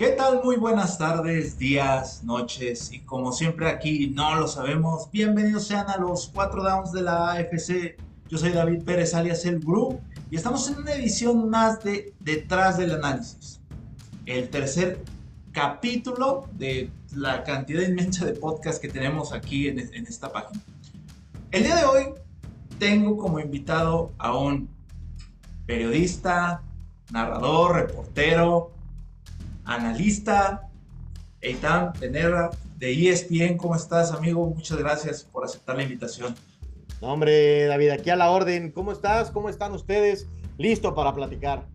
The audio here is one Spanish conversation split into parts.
¿Qué tal? Muy buenas tardes, días, noches y como siempre aquí no lo sabemos, bienvenidos sean a los 4 downs de la AFC. Yo soy David Pérez alias El Group y estamos en una edición más de Detrás del Análisis. El tercer capítulo de la cantidad inmensa de podcasts que tenemos aquí en, en esta página. El día de hoy tengo como invitado a un periodista, narrador, reportero, analista, Eitan Tenera de ESPN. ¿Cómo estás, amigo? Muchas gracias por aceptar la invitación. hombre, David, aquí a la orden. ¿Cómo estás? ¿Cómo están ustedes? Listo para platicar.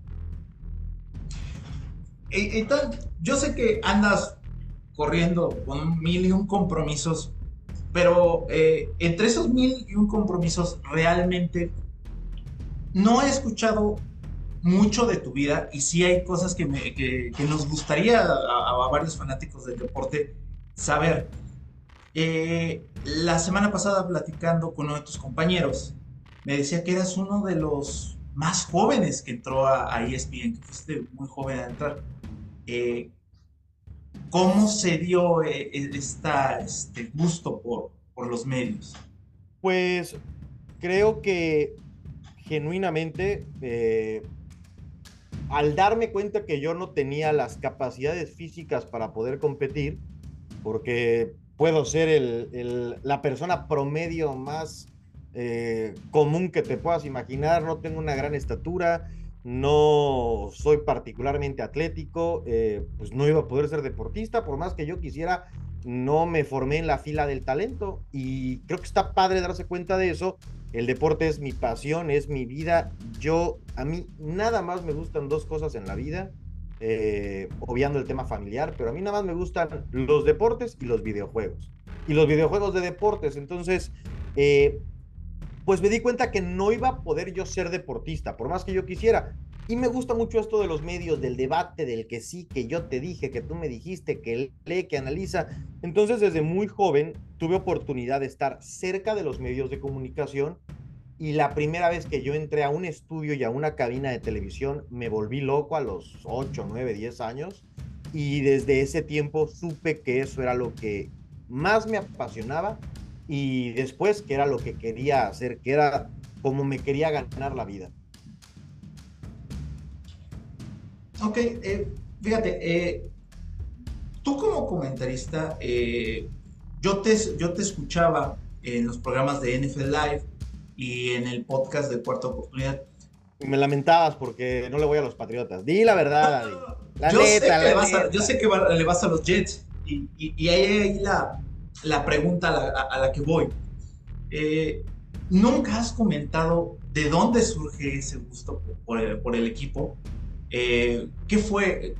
Eitan, yo sé que andas corriendo con mil y un compromisos, pero eh, entre esos mil y un compromisos realmente no he escuchado mucho de tu vida y sí hay cosas que, nos gustaría a, varios fanáticos del deporte saber. Eh, la semana pasada platicando con uno de tus compañeros, me decía que eras uno de los más jóvenes que entró a, ESPN, que fuiste muy joven a entrar. Eh, ¿Cómo se dio eh, esta, este gusto por, por los medios? Pues creo que genuinamente al darme cuenta que yo no tenía las capacidades físicas para poder competir, porque puedo ser la persona promedio más eh, común que te puedas imaginar, no tengo una gran estatura, no soy particularmente atlético, eh, pues no iba a poder ser deportista, por más que yo quisiera, no me formé en la fila del talento y creo que está padre darse cuenta de eso el deporte es mi pasión, es mi vida. Yo, a mí, nada más me gustan dos cosas en la vida, eh, obviando el tema familiar, pero a mí nada más me gustan los deportes y los videojuegos. Y los videojuegos de deportes. Entonces, eh, pues me di cuenta que no iba a poder yo ser deportista, por más que yo quisiera. Y me gusta mucho esto de los medios, del debate, del que sí, que yo te dije, que tú me dijiste, que lee, que analiza. Entonces, desde muy joven tuve oportunidad de estar cerca de los medios de comunicación y la primera vez que yo entré a un estudio y a una cabina de televisión me volví loco a los 8, 9, 10 años y desde ese tiempo supe que eso era lo que más me apasionaba y después que era lo que quería hacer, que era como me quería ganar la vida. Ok, eh, fíjate, eh, tú como comentarista, eh, yo, te, yo te escuchaba en los programas de NFL Live y en el podcast de Cuarta Oportunidad. Me lamentabas porque no le voy a los Patriotas. Di la verdad, La yo neta, sé que yo sé que le vas a los Jets y, y, ahí hay la, la pregunta a la, que voy. ¿Nunca has comentado de dónde surge ese gusto por, el, por el equipo? Eh, ¿Qué fue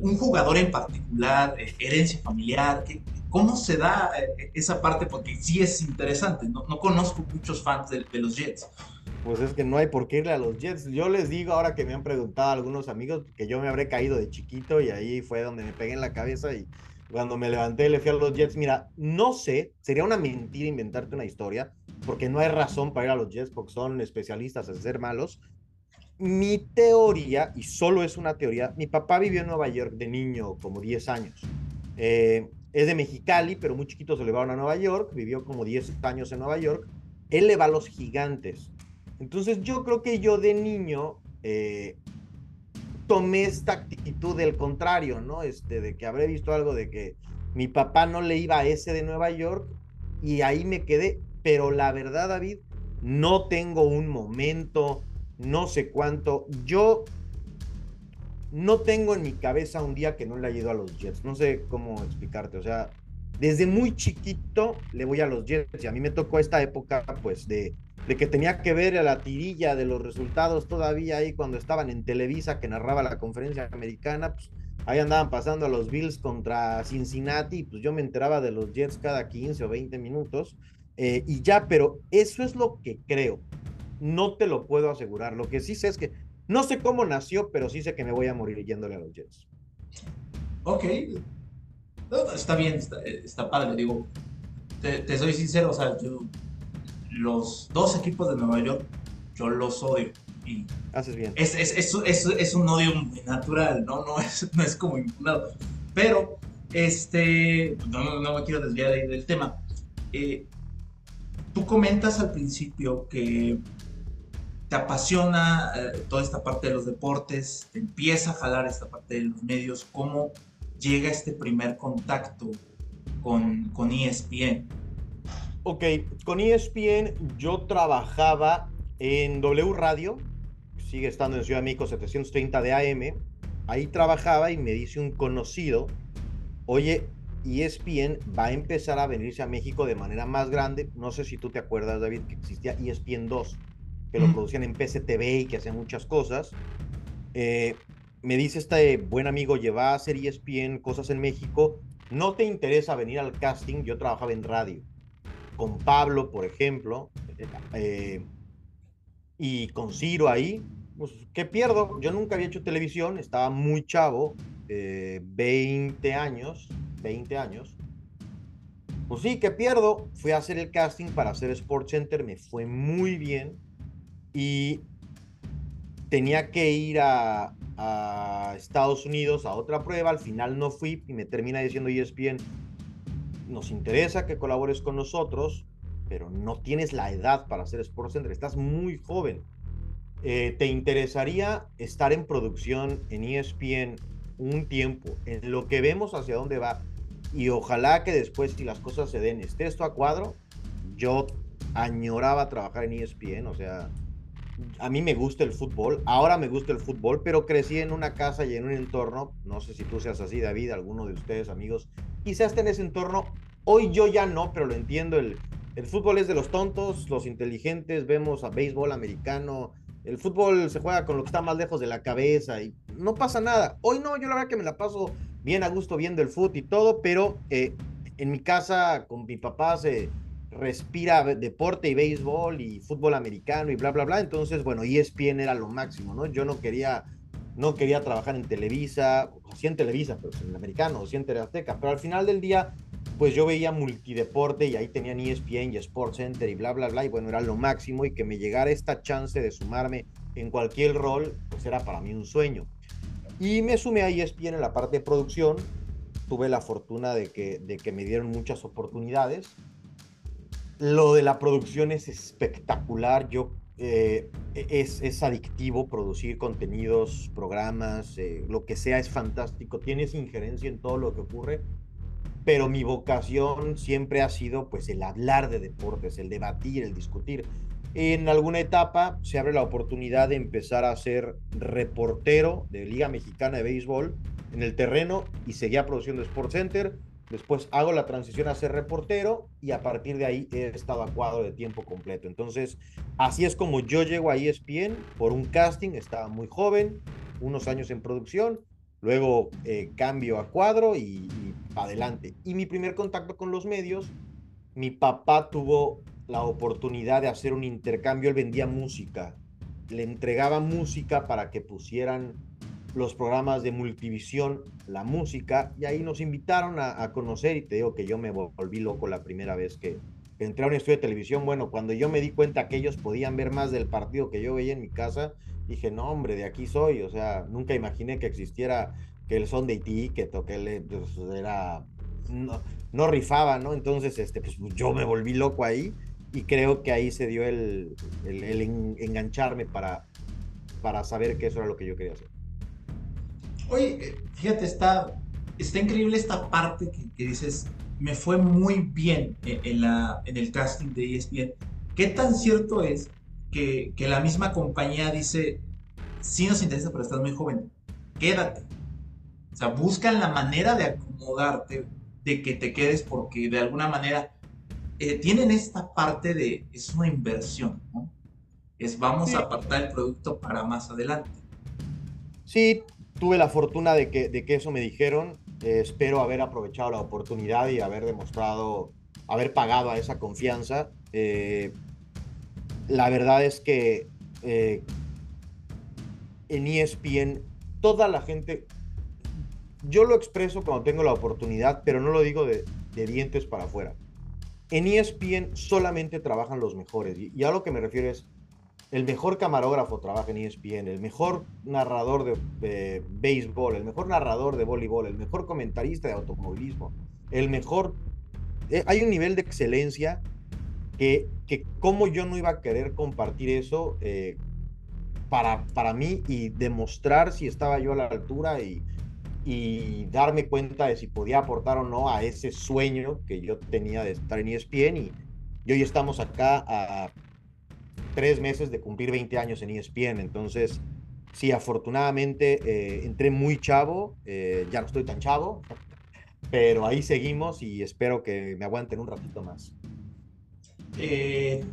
un jugador en particular, eh, herencia familiar? ¿Cómo se da eh, esa parte? Porque sí es interesante. No, conozco muchos fans de, los Jets. Pues es que no hay por qué irle a los Jets. Yo les digo ahora que me han preguntado algunos amigos que yo me habré caído de chiquito y ahí fue donde me pegué en la cabeza y cuando me levanté le fui a los Jets. Mira, no sé, sería una mentira inventarte una historia porque no hay razón para ir a los Jets porque son especialistas en ser malos mi teoría, y solo es una teoría, mi papá vivió en Nueva York de niño, como 10 años. Eh, es de Mexicali, pero muy chiquito se le va a Nueva York, vivió como 10 años en Nueva York. Él le va a los gigantes. Entonces yo creo que yo de niño eh, tomé esta actitud del contrario, ¿no? Este, de que habré visto algo de que mi papá no le iba a ese de Nueva York y ahí me quedé. Pero la verdad, David, no tengo un momento, no sé cuánto. Yo no tengo en mi cabeza un día que no le haya ido a los Jets. No sé cómo explicarte. O sea, desde muy chiquito le voy a los Jets y a mí me tocó esta época, pues, de, que tenía que ver a la tirilla de los resultados todavía ahí cuando estaban en Televisa que narraba la conferencia americana. Pues, ahí andaban pasando a los Bills contra Cincinnati, pues yo me enteraba de los Jets cada 15 o 20 minutos. Eh, y ya, pero eso es lo que creo no te lo puedo asegurar. Lo que sí sé es que no sé cómo nació, pero sí sé que me voy a morir yéndole a los Jets. Ok. está bien, está, padre. Digo, te, soy sincero, o sea, yo, los dos equipos de Nueva York, yo los odio. y haces bien. Es, es, es, es, un odio muy natural, ¿no? No es, no es como impunado. Pero, este, no, no me quiero desviar del tema. Eh, tú comentas al principio que te apasiona eh, toda esta parte de los deportes, te empieza a jalar esta parte de los medios, ¿cómo llega este primer contacto con, con ESPN? Ok, con ESPN yo trabajaba en W Radio, sigue estando en Ciudad de México 730 de AM, ahí trabajaba y me dice un conocido, oye, ESPN va a empezar a venirse a México de manera más grande, no sé si tú te acuerdas David que existía ESPN 2 que lo producían en PCTV y que hacían muchas cosas. Eh, me dice este buen amigo, lleva a hacer ESPN cosas en México, no te interesa venir al casting, yo trabajaba en radio, con Pablo, por ejemplo, eh, y con Ciro ahí, pues, ¿qué pierdo? Yo nunca había hecho televisión, estaba muy chavo, 20 eh, años, 20 años. Pues sí, ¿qué pierdo? Fui a hacer el casting para hacer Sports Center, me fue muy bien y tenía que ir a, Estados Unidos a otra prueba, al final no fui y me termina diciendo ESPN, nos interesa que colabores con nosotros, pero no tienes la edad para hacer Center, estás muy joven. Eh, ¿Te interesaría estar en producción en ESPN un tiempo, en lo que vemos hacia dónde va? Y ojalá que después, si las cosas se den, esté esto a cuadro. Yo añoraba trabajar en ESPN, o sea, a mí me gusta el fútbol, ahora me gusta el fútbol, pero crecí en una casa y en un entorno, no sé si tú seas así, David, alguno de ustedes, amigos, quizás en ese entorno, hoy yo ya no, pero lo entiendo, el, el fútbol es de los tontos, los inteligentes, vemos a béisbol americano, el fútbol se juega con lo que está más lejos de la cabeza y no pasa nada. Hoy no, yo la verdad que me la paso bien a gusto viendo el fútbol y todo, pero eh, en mi casa con mi papá se respira deporte y béisbol y fútbol americano y bla, bla, bla. Entonces, bueno, ESPN era lo máximo, ¿no? Yo no quería, no quería trabajar en Televisa, o sí en Televisa, pero en el americano, o sí en Azteca. Pero al final del día, pues yo veía multideporte y ahí tenían ESPN y Sports Center y bla, bla, bla. Y bueno, era lo máximo y que me llegara esta chance de sumarme en cualquier rol, pues era para mí un sueño. Y me sumé a ESPN en la parte de producción. Tuve la fortuna de que, de que me dieron muchas oportunidades lo de la producción es espectacular. Yo eh, es, es, adictivo producir contenidos, programas, eh, lo que sea es fantástico. Tienes injerencia en todo lo que ocurre. Pero mi vocación siempre ha sido pues el hablar de deportes, el debatir, el discutir. En alguna etapa se abre la oportunidad de empezar a ser reportero de Liga Mexicana de Béisbol en el terreno y seguía produciendo Sports Center Después hago la transición a ser reportero y a partir de ahí he estado a cuadro de tiempo completo. Entonces, así es como yo llego a ESPN por un casting, estaba muy joven, unos años en producción, luego eh, cambio a cuadro y, y adelante. Y mi primer contacto con los medios, mi papá tuvo la oportunidad de hacer un intercambio, él vendía música, le entregaba música para que pusieran los programas de multivisión, la música, y ahí nos invitaron a, conocer y te digo que yo me volví loco la primera vez que, entré a un estudio de televisión. Bueno, cuando yo me di cuenta que ellos podían ver más del partido que yo veía en mi casa, dije, no, hombre, de aquí soy. O sea, nunca imaginé que existiera que el son de Iti, que toqué, pues, era, no, rifaba, ¿no? Entonces, este, pues yo me volví loco ahí y creo que ahí se dio el, el, engancharme para, para saber que eso era lo que yo quería hacer. Oye, eh, fíjate, está, está increíble esta parte que, dices, me fue muy bien en, la, en el casting de ESPN. ¿Qué tan cierto es que, que la misma compañía dice, sí nos interesa, pero estás muy joven, quédate? O sea, buscan la manera de acomodarte, de que te quedes, porque de alguna manera eh, tienen esta parte de, es una inversión, ¿no? Es vamos a apartar el producto para más adelante. Sí, tuve la fortuna de que, de que eso me dijeron. Eh, espero haber aprovechado la oportunidad y haber demostrado, haber pagado a esa confianza. Eh, la verdad es que eh, en ESPN toda la gente, yo lo expreso cuando tengo la oportunidad, pero no lo digo de, dientes para afuera. En ESPN solamente trabajan los mejores y, y a lo que me refiero es, el mejor camarógrafo trabaja en ESPN, el mejor narrador de, béisbol, el mejor narrador de voleibol, el mejor comentarista de automovilismo, el mejor... Eh, hay un nivel de excelencia que, que cómo yo no iba a querer compartir eso eh, para, para mí y demostrar si estaba yo a la altura y, y darme cuenta de si podía aportar o no a ese sueño que yo tenía de estar en ESPN y, y hoy estamos acá a tres meses de cumplir 20 años en ESPN. Entonces, sí, afortunadamente eh, entré muy chavo, eh, ya no estoy tan chavo, pero ahí seguimos y espero que me aguanten un ratito más. Eh,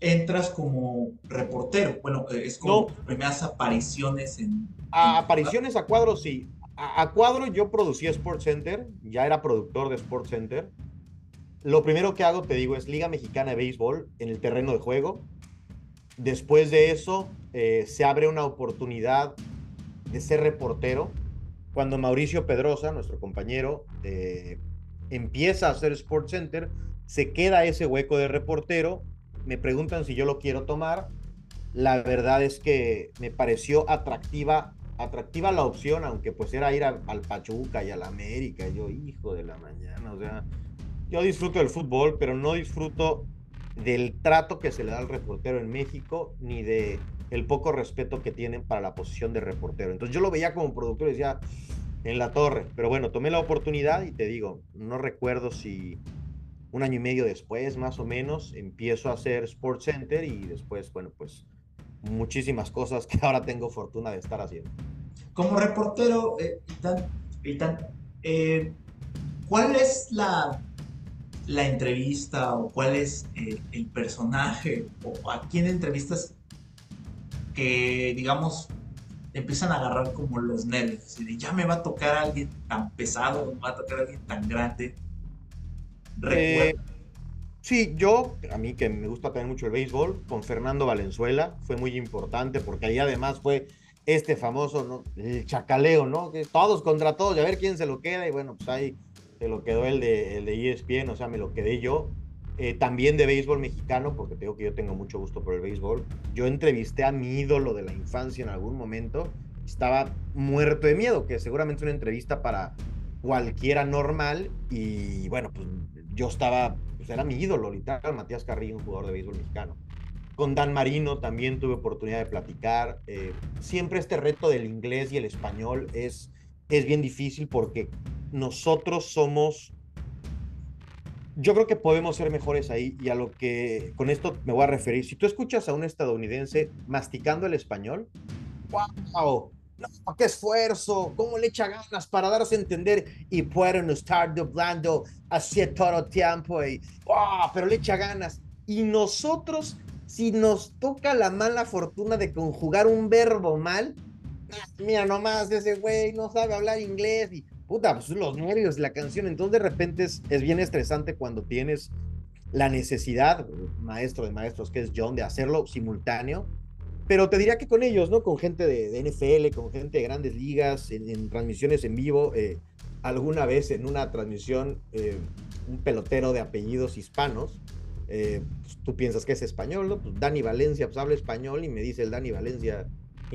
entras como reportero, bueno, es como primeras apariciones en... apariciones a cuadro, sí. A, a cuadro yo producía Sports Center, ya era productor de Sports Center. Lo primero que hago, te digo, es Liga Mexicana de Béisbol en el terreno de juego Después de eso, eh, se abre una oportunidad de ser reportero. Cuando Mauricio Pedrosa, nuestro compañero, eh, empieza a hacer Sports Center, se queda ese hueco de reportero. Me preguntan si yo lo quiero tomar. La verdad es que me pareció atractiva, atractiva la opción, aunque pues era ir al Pachuca y al América. Yo, hijo de la mañana, o sea, yo disfruto del fútbol, pero no disfruto del trato que se le da al reportero en México, ni de el poco respeto que tienen para la posición de reportero. Entonces yo lo veía como productor y decía, en la torre, pero bueno, tomé la oportunidad y te digo, no recuerdo si un año y medio después, más o menos, empiezo a hacer Sports Center y después, bueno, pues muchísimas cosas que ahora tengo fortuna de estar haciendo. Como reportero, eh, eh ¿cuál es la la entrevista o cuál es eh, el personaje o a quién entrevistas que, digamos, empiezan a agarrar como los nervios. Y de, ya me va a tocar alguien tan pesado, me va a tocar alguien tan grande. Eh, sí, yo, a mí que me gusta también mucho el béisbol, con Fernando Valenzuela fue muy importante porque ahí además fue este famoso, ¿no? El chacaleo, ¿no? Que todos contra todos, y a ver quién se lo queda y bueno, pues ahí se lo quedó el de, el de ESPN, o sea, me lo quedé yo. Eh, también de béisbol mexicano, porque tengo que yo tengo mucho gusto por el béisbol. Yo entrevisté a mi ídolo de la infancia en algún momento. Estaba muerto de miedo, que seguramente una entrevista para cualquiera normal. Y bueno, pues yo estaba, pues era mi ídolo, literal, Matías Carrillo, un jugador de béisbol mexicano. Con Dan Marino también tuve oportunidad de platicar. Eh, siempre este reto del inglés y el español es, es bien difícil porque nosotros somos, yo creo que podemos ser mejores ahí y a lo que con esto me voy a referir. Si tú escuchas a un estadounidense masticando el español, wow, qué esfuerzo, cómo le echa ganas para darse a entender y pueden estar doblando así todo tiempo y pero le echa ganas. Y nosotros, si nos toca la mala fortuna de conjugar un verbo mal, mira nomás, ese güey no sabe hablar inglés y puta, pues los nervios, la canción. Entonces de repente es, bien estresante cuando tienes la necesidad, maestro de maestros que es John, de hacerlo simultáneo. Pero te diría que con ellos, ¿no? Con gente de, NFL, con gente de grandes ligas, en, transmisiones en vivo. Eh, alguna vez en una transmisión, eh, un pelotero de apellidos hispanos, eh, pues, tú piensas que es español, ¿no? Pues Dani Valencia, pues habla español y me dice el Dani Valencia,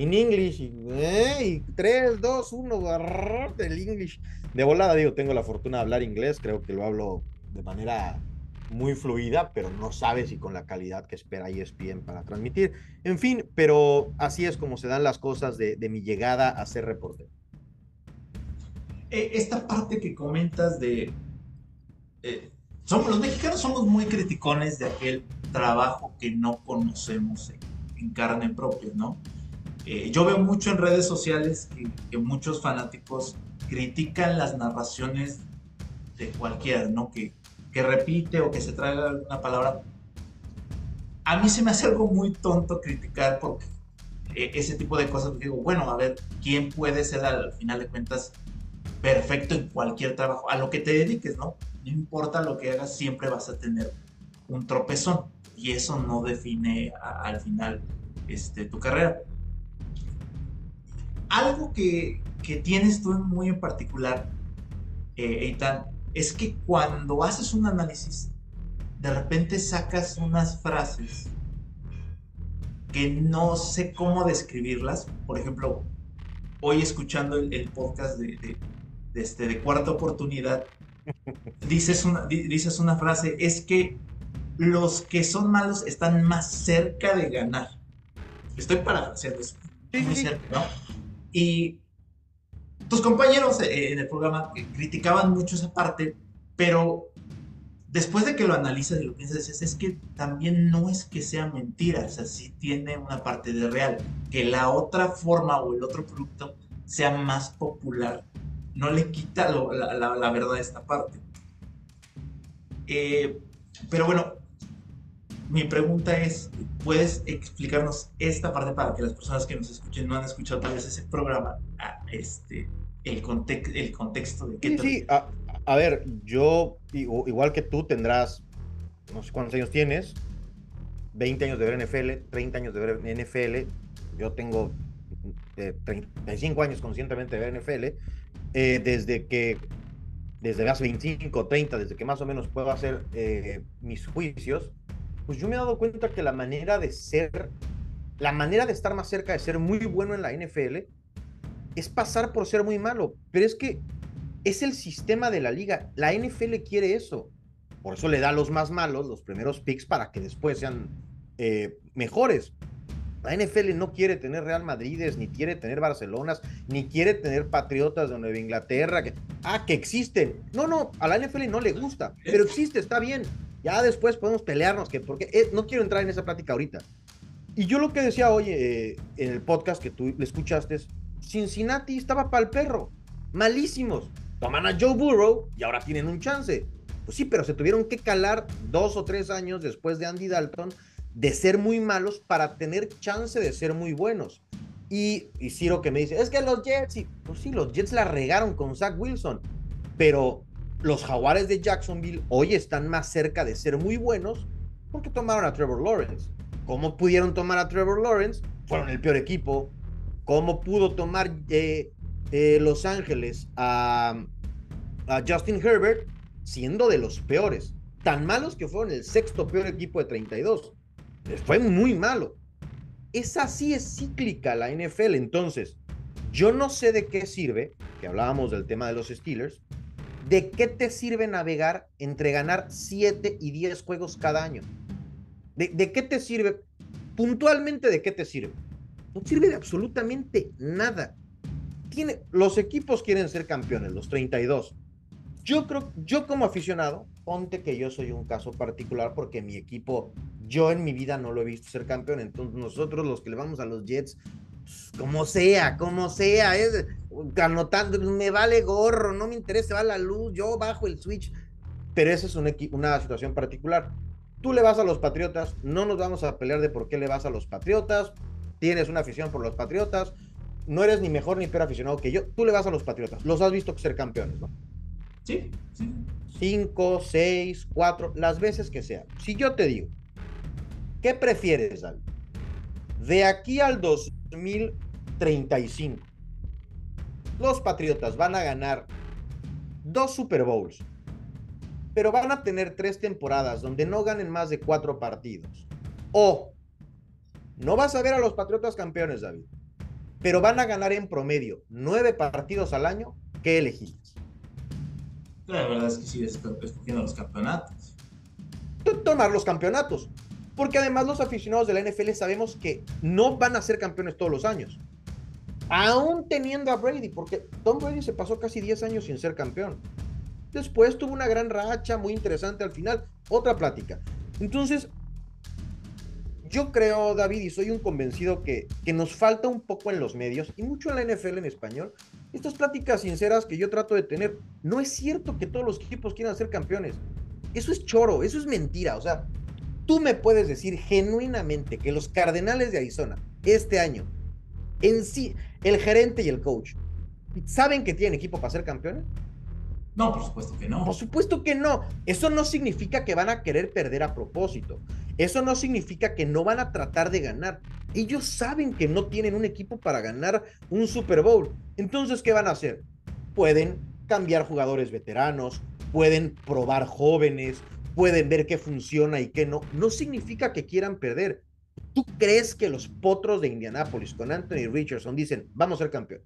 en English, y, 3, 2, 1, el English. De volada, digo, tengo la fortuna de hablar inglés, creo que lo hablo de manera muy fluida, pero no sabe si con la calidad que espera ESPN para transmitir. En fin, pero así es como se dan las cosas de, mi llegada a ser reportero. Eh, esta parte que comentas de... Eh, somos, los mexicanos somos muy criticones de aquel trabajo que no conocemos en carne propia, ¿no? Eh, yo veo mucho en redes sociales que, muchos fanáticos critican las narraciones de cualquiera, ¿no? Que, que repite o que se trae alguna palabra. A mí se me hace algo muy tonto criticar porque eh, ese tipo de cosas. Digo, bueno, a ver, ¿quién puede ser al final de cuentas perfecto en cualquier trabajo? A lo que te dediques, ¿no? No importa lo que hagas, siempre vas a tener un tropezón. Y eso no define al final este, tu carrera algo que, tienes tú muy en particular, eh, Eitan, es que cuando haces un análisis, de repente sacas unas frases que no sé cómo describirlas. Por ejemplo, hoy escuchando el, podcast de, este, de cuarta oportunidad, dices una, dices una frase, es que los que son malos están más cerca de ganar. Estoy parafraseando eso. Muy cerca, ¿no? Y tus compañeros eh, en el programa criticaban mucho esa parte, pero después de que lo analizas y lo piensas, es, que también no es que sea mentira, o sea, sí tiene una parte de real. Que la otra forma o el otro producto sea más popular, no le quita la, verdad a esta parte. Eh, pero bueno, mi pregunta es, ¿puedes explicarnos esta parte para que las personas que nos escuchen no han escuchado tal vez ese programa, este, el, el contexto de qué... Sí, sí, a, ver, yo igual que tú tendrás, no sé cuántos años tienes, 20 años de ver NFL, 30 años de ver NFL, yo tengo 35 eh, años conscientemente de ver NFL, eh, desde que, desde hace 25, 30, desde que más o menos puedo hacer eh, mis juicios, pues yo me he dado cuenta que la manera de ser, la manera de estar más cerca de ser muy bueno en la NFL es pasar por ser muy malo. Pero es que es el sistema de la liga. La NFL quiere eso. Por eso le da a los más malos los primeros picks para que después sean eh, mejores. La NFL no quiere tener Real Madrides, ni quiere tener Barcelonas, ni quiere tener Patriotas de Nueva Inglaterra. Que, ah, que existen. No, no, a la NFL no le gusta, pero existe, está bien. Ya después podemos pelearnos, que porque eh, no quiero entrar en esa plática ahorita. Y yo lo que decía hoy eh, en el podcast que tú le escuchaste es, Cincinnati estaba para el perro, malísimos. Toman a Joe Burrow y ahora tienen un chance. Pues sí, pero se tuvieron que calar dos o tres años después de Andy Dalton de ser muy malos para tener chance de ser muy buenos. Y, y Ciro que me dice, es que los Jets, pues sí, los Jets la regaron con Zach Wilson, pero los jaguares de Jacksonville hoy están más cerca de ser muy buenos porque tomaron a Trevor Lawrence. ¿Cómo pudieron tomar a Trevor Lawrence? Fueron el peor equipo. ¿Cómo pudo tomar eh, eh, Los Ángeles a, Justin Herbert siendo de los peores? Tan malos que fueron el sexto peor equipo de 32. Fue muy malo. Esa sí es cíclica la NFL. Entonces, yo no sé de qué sirve, que hablábamos del tema de los Steelers, ¿de qué te sirve navegar entre ganar 7 y 10 juegos cada año? ¿De, qué te sirve? Puntualmente, ¿de qué te sirve? No sirve de absolutamente nada. Tiene, los equipos quieren ser campeones, los 32. Yo creo, yo como aficionado, ponte que yo soy un caso particular porque mi equipo, yo en mi vida no lo he visto ser campeón. Entonces nosotros los que le vamos a los Jets, como sea, como sea, es anotando, me vale gorro, no me interesa, va la luz, yo bajo el switch. Pero esa es una, una situación particular. Tú le vas a los Patriotas, no nos vamos a pelear de por qué le vas a los Patriotas, tienes una afición por los Patriotas, no eres ni mejor ni peor aficionado que yo, tú le vas a los Patriotas, los has visto ser campeones, ¿no? Sí, sí. Cinco, seis, cuatro, las veces que sea. Si yo te digo, ¿qué prefieres, David? De aquí al 2035, los Patriotas van a ganar dos Super Bowls, pero van a tener tres temporadas donde no ganen más de cuatro partidos. O no vas a ver a los Patriotas campeones, David, pero van a ganar en promedio nueve partidos al año. ¿Qué elegiste? La verdad es que sí, escogiendo los campeonatos. Tomar los campeonatos. Porque además los aficionados de la NFL sabemos que no van a ser campeones todos los años. Aún teniendo a Brady, porque Tom Brady se pasó casi 10 años sin ser campeón. Después tuvo una gran racha muy interesante al final. Otra plática. Entonces, yo creo, David, y soy un convencido que, que nos falta un poco en los medios y mucho en la NFL en español, estas pláticas sinceras que yo trato de tener. No es cierto que todos los equipos quieran ser campeones. Eso es choro, eso es mentira. O sea, tú me puedes decir genuinamente que los Cardenales de Arizona este año, en sí, el gerente y el coach, ¿saben que tienen equipo para ser campeones? No, por supuesto que no. Por supuesto que no. Eso no significa que van a querer perder a propósito. Eso no significa que no van a tratar de ganar. Ellos saben que no tienen un equipo para ganar un Super Bowl. Entonces, ¿qué van a hacer? Pueden cambiar jugadores veteranos, pueden probar jóvenes, pueden ver qué funciona y qué no. No significa que quieran perder. ¿Tú crees que los potros de Indianápolis con Anthony Richardson dicen, vamos a ser campeón?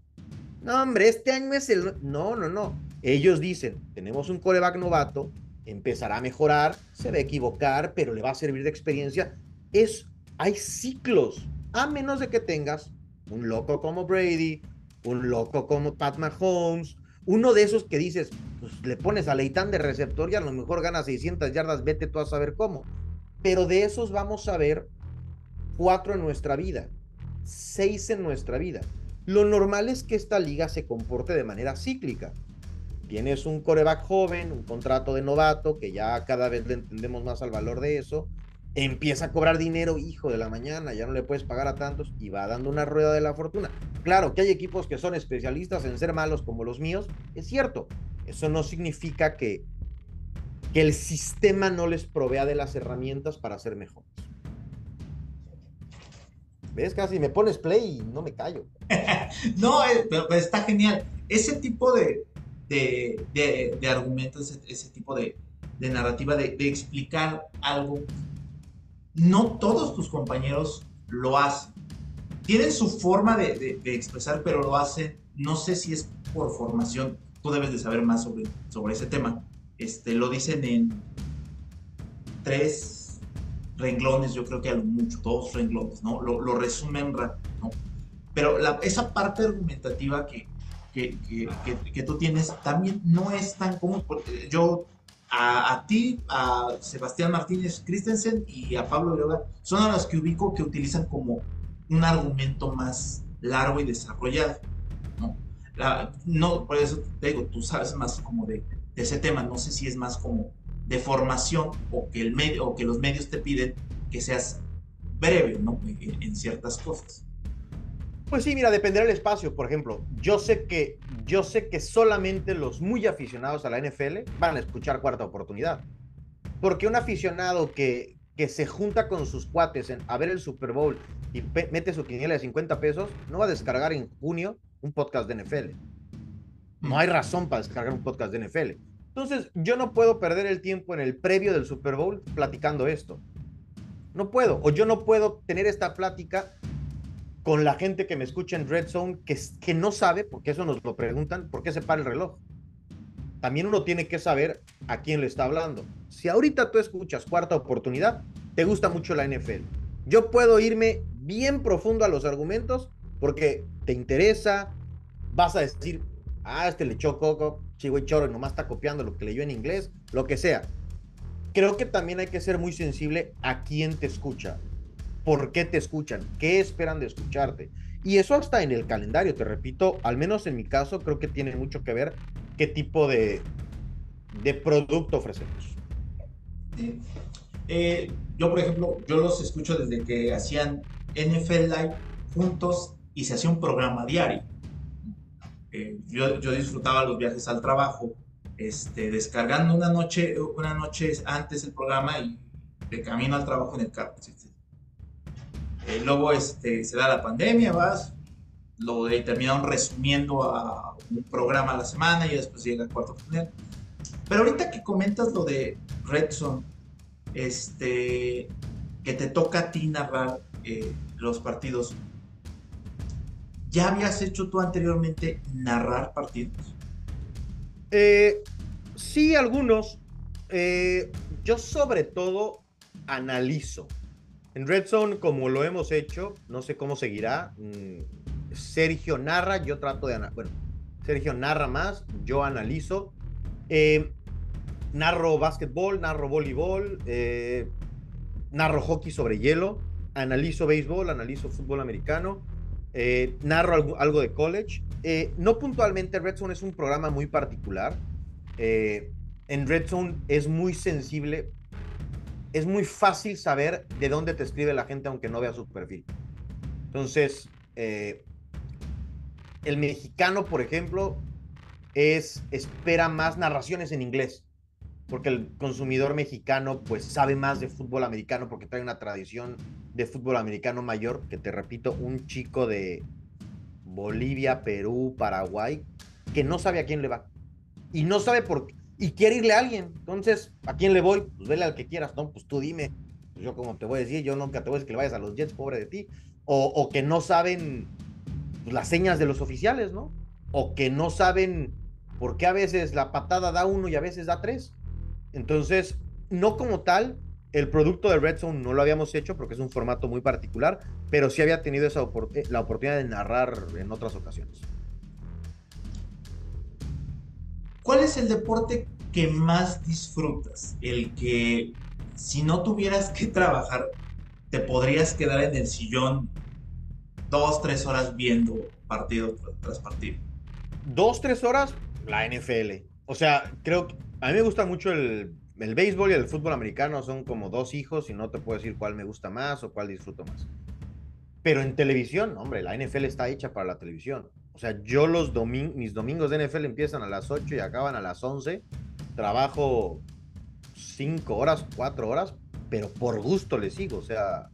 No, hombre, este año es el... No, no, no. Ellos dicen, tenemos un coreback novato, empezará a mejorar, se va a equivocar, pero le va a servir de experiencia. Es, hay ciclos, a menos de que tengas un loco como Brady, un loco como Pat Mahomes, uno de esos que dices, pues le pones a Leitán de receptor y a lo mejor gana 600 yardas, vete tú a saber cómo. Pero de esos vamos a ver cuatro en nuestra vida, seis en nuestra vida. Lo normal es que esta liga se comporte de manera cíclica. Tienes un coreback joven, un contrato de novato, que ya cada vez le entendemos más al valor de eso. Empieza a cobrar dinero, hijo de la mañana, ya no le puedes pagar a tantos y va dando una rueda de la fortuna. Claro que hay equipos que son especialistas en ser malos como los míos, es cierto. Eso no significa que, que el sistema no les provea de las herramientas para ser mejores. ¿Ves? Casi me pones play y no me callo. no, eh, pero, está genial. Ese tipo de, de, argumentos, ese, tipo de, narrativa, de, explicar algo, no todos tus compañeros lo hacen. Tienen su forma de, expresar, pero lo hacen, no sé si es por formación, tú debes de saber más sobre, sobre ese tema. Este, lo dicen en tres renglones, yo creo que a lo mucho, dos renglones, ¿no? Lo, lo resumen rápido, ¿no? Pero la, esa parte argumentativa que, que, que, que, tú tienes también no es tan común, porque yo a, a ti, a Sebastián Martínez Christensen y a Pablo Groga son a los que ubico que utilizan como un argumento más largo y desarrollado, ¿no? La, no, por eso te digo, tú sabes más como de, de ese tema, no sé si es más como de formación o que, el medio, o que los medios te piden que seas breve ¿no? en, ciertas cosas. Pues sí, mira, dependerá del espacio. Por ejemplo, yo sé que yo sé que solamente los muy aficionados a la NFL van a escuchar cuarta oportunidad. Porque un aficionado que, que se junta con sus cuates en, a ver el Super Bowl y mete su quiniela de 50 pesos, no va a descargar en junio un podcast de NFL. No hay razón para descargar un podcast de NFL. Entonces, yo no puedo perder el tiempo en el previo del Super Bowl platicando esto. No puedo. O yo no puedo tener esta plática con la gente que me escucha en Red Zone que, que no sabe, porque eso nos lo preguntan, por qué se para el reloj. También uno tiene que saber a quién le está hablando. Si ahorita tú escuchas cuarta oportunidad, te gusta mucho la NFL. Yo puedo irme bien profundo a los argumentos porque te interesa, vas a decir, ah, este le echó coco, chivo y choro y nomás está copiando lo que leyó en inglés, lo que sea. Creo que también hay que ser muy sensible a quién te escucha, por qué te escuchan, qué esperan de escucharte. Y eso hasta en el calendario, te repito, al menos en mi caso, creo que tiene mucho que ver qué tipo de, de producto ofrecemos. Eh, yo, por ejemplo, yo los escucho desde que hacían NFL Live juntos y se hacía un programa diario yo, yo, disfrutaba los viajes al trabajo, este, descargando una noche, una noche antes el programa y de camino al trabajo en el carro. Eh, luego este, se da la pandemia, vas, lo de, terminaron resumiendo a un programa a la semana y después llega el cuarto final. Pero ahorita que comentas lo de Redson, este, que te toca a ti narrar eh, los partidos, ¿Ya habías hecho tú anteriormente narrar partidos? Eh, sí, algunos. Eh, yo sobre todo analizo. En Red Zone, como lo hemos hecho, no sé cómo seguirá. Mm, Sergio narra, yo trato de... Bueno, Sergio narra más, yo analizo. Eh, narro básquetbol, narro voleibol, narro hockey sobre hielo, analizo béisbol, analizo fútbol americano eh, narro algo, de college. Eh, no puntualmente, Red Zone es un programa muy particular. Eh, en Red Zone es muy sensible, es muy fácil saber de dónde te escribe la gente aunque no vea su perfil. Entonces, el mexicano, por ejemplo, es, espera más narraciones en inglés porque el consumidor mexicano pues sabe más de fútbol americano porque trae una tradición de fútbol americano mayor, que te repito, un chico de Bolivia, Perú, Paraguay, que no sabe a quién le va. Y no sabe por qué. Y quiere irle a alguien. Entonces, ¿a quién le voy? Pues vele al que quieras, ¿no? Pues tú dime. yo como te voy a decir, yo nunca te voy a decir que le vayas a los Jets, pobre de ti, o, o que no saben las señas de los oficiales, ¿no? O que no saben por qué a veces la patada da uno y a veces da tres. Entonces, no como tal, el producto de Red Zone no lo habíamos hecho porque es un formato muy particular, pero sí había tenido esa eh, la oportunidad de narrar en otras ocasiones. ¿Cuál es el deporte que más disfrutas? El que si no tuvieras que trabajar, te podrías quedar en el sillón dos, tres horas viendo partido tras partido. Dos, tres horas, la NFL. O sea, creo que a mí me gusta mucho el, el béisbol y el fútbol americano, son como dos hijos y no te puedo decir cuál me gusta más o cuál disfruto más. Pero en televisión, hombre, la NFL está hecha para la televisión. O sea, yo los domingos, mis domingos de NFL empiezan a las 8 y acaban a las 11. Trabajo 5 horas, 4 horas, pero por gusto le sigo. O sea,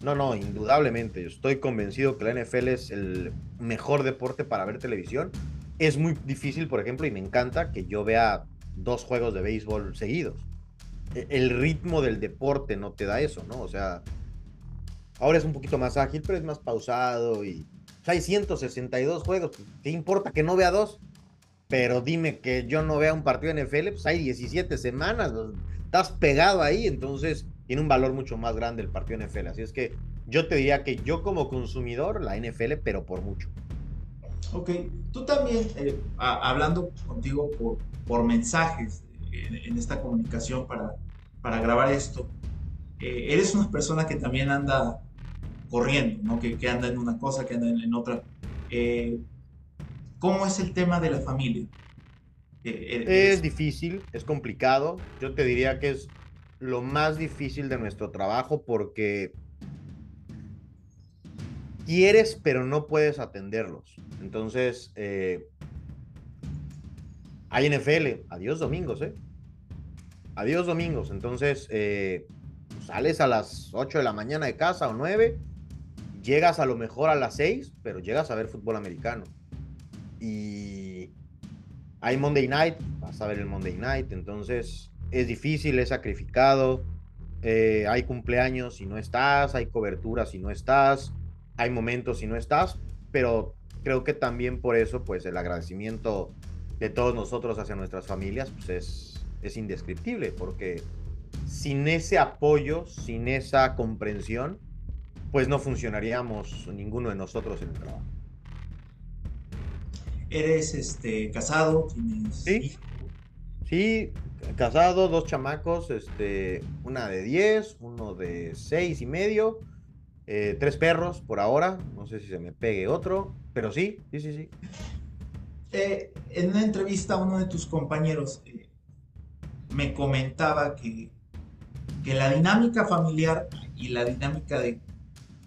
no, no, indudablemente. Estoy convencido que la NFL es el mejor deporte para ver televisión. Es muy difícil, por ejemplo, y me encanta que yo vea dos juegos de béisbol seguidos. E, el ritmo del deporte no te da eso, ¿no? O sea, ahora es un poquito más ágil, pero es más pausado y hay 162 juegos. ¿Qué importa que no vea dos? Pero dime que yo no vea un partido en NFL, pues hay 17 semanas, estás pegado ahí, entonces tiene un valor mucho más grande el partido NFL. Así es que yo te diría que yo como consumidor, la NFL, pero por mucho. Ok, tú también, eh, hablando contigo por, por mensajes en, esta comunicación para, para grabar esto, eh, eres una persona que también anda corriendo, ¿no? que, que anda en una cosa, que anda en, otra. Eh, ¿Cómo es el tema de la familia? es difícil, es complicado. Yo te diría que es lo más difícil de nuestro trabajo porque quieres pero no puedes atenderlos. Entonces, eh, hay NFL, adiós domingos, ¿eh? Adiós domingos. Entonces, eh, sales a las 8 de la mañana de casa o 9, llegas a lo mejor a las 6, pero llegas a ver fútbol americano. Y hay Monday Night, vas a ver el Monday Night, entonces es difícil, es sacrificado. Eh, hay cumpleaños si no estás, hay cobertura si no estás, hay momentos si no estás, pero creo que también por eso, pues el agradecimiento de todos nosotros hacia nuestras familias, pues es, es indescriptible, porque sin ese apoyo, sin esa comprensión, pues no funcionaríamos ninguno de nosotros en el trabajo. ¿Eres este, casado? ¿Tienes sí, sí, casado, dos chamacos, este, una de 10, uno de seis y medio, eh, tres perros por ahora, no sé si se me pegue otro, pero sí, sí, sí, sí. Eh, en una entrevista uno de tus compañeros eh, me comentaba que, que la dinámica familiar y la dinámica de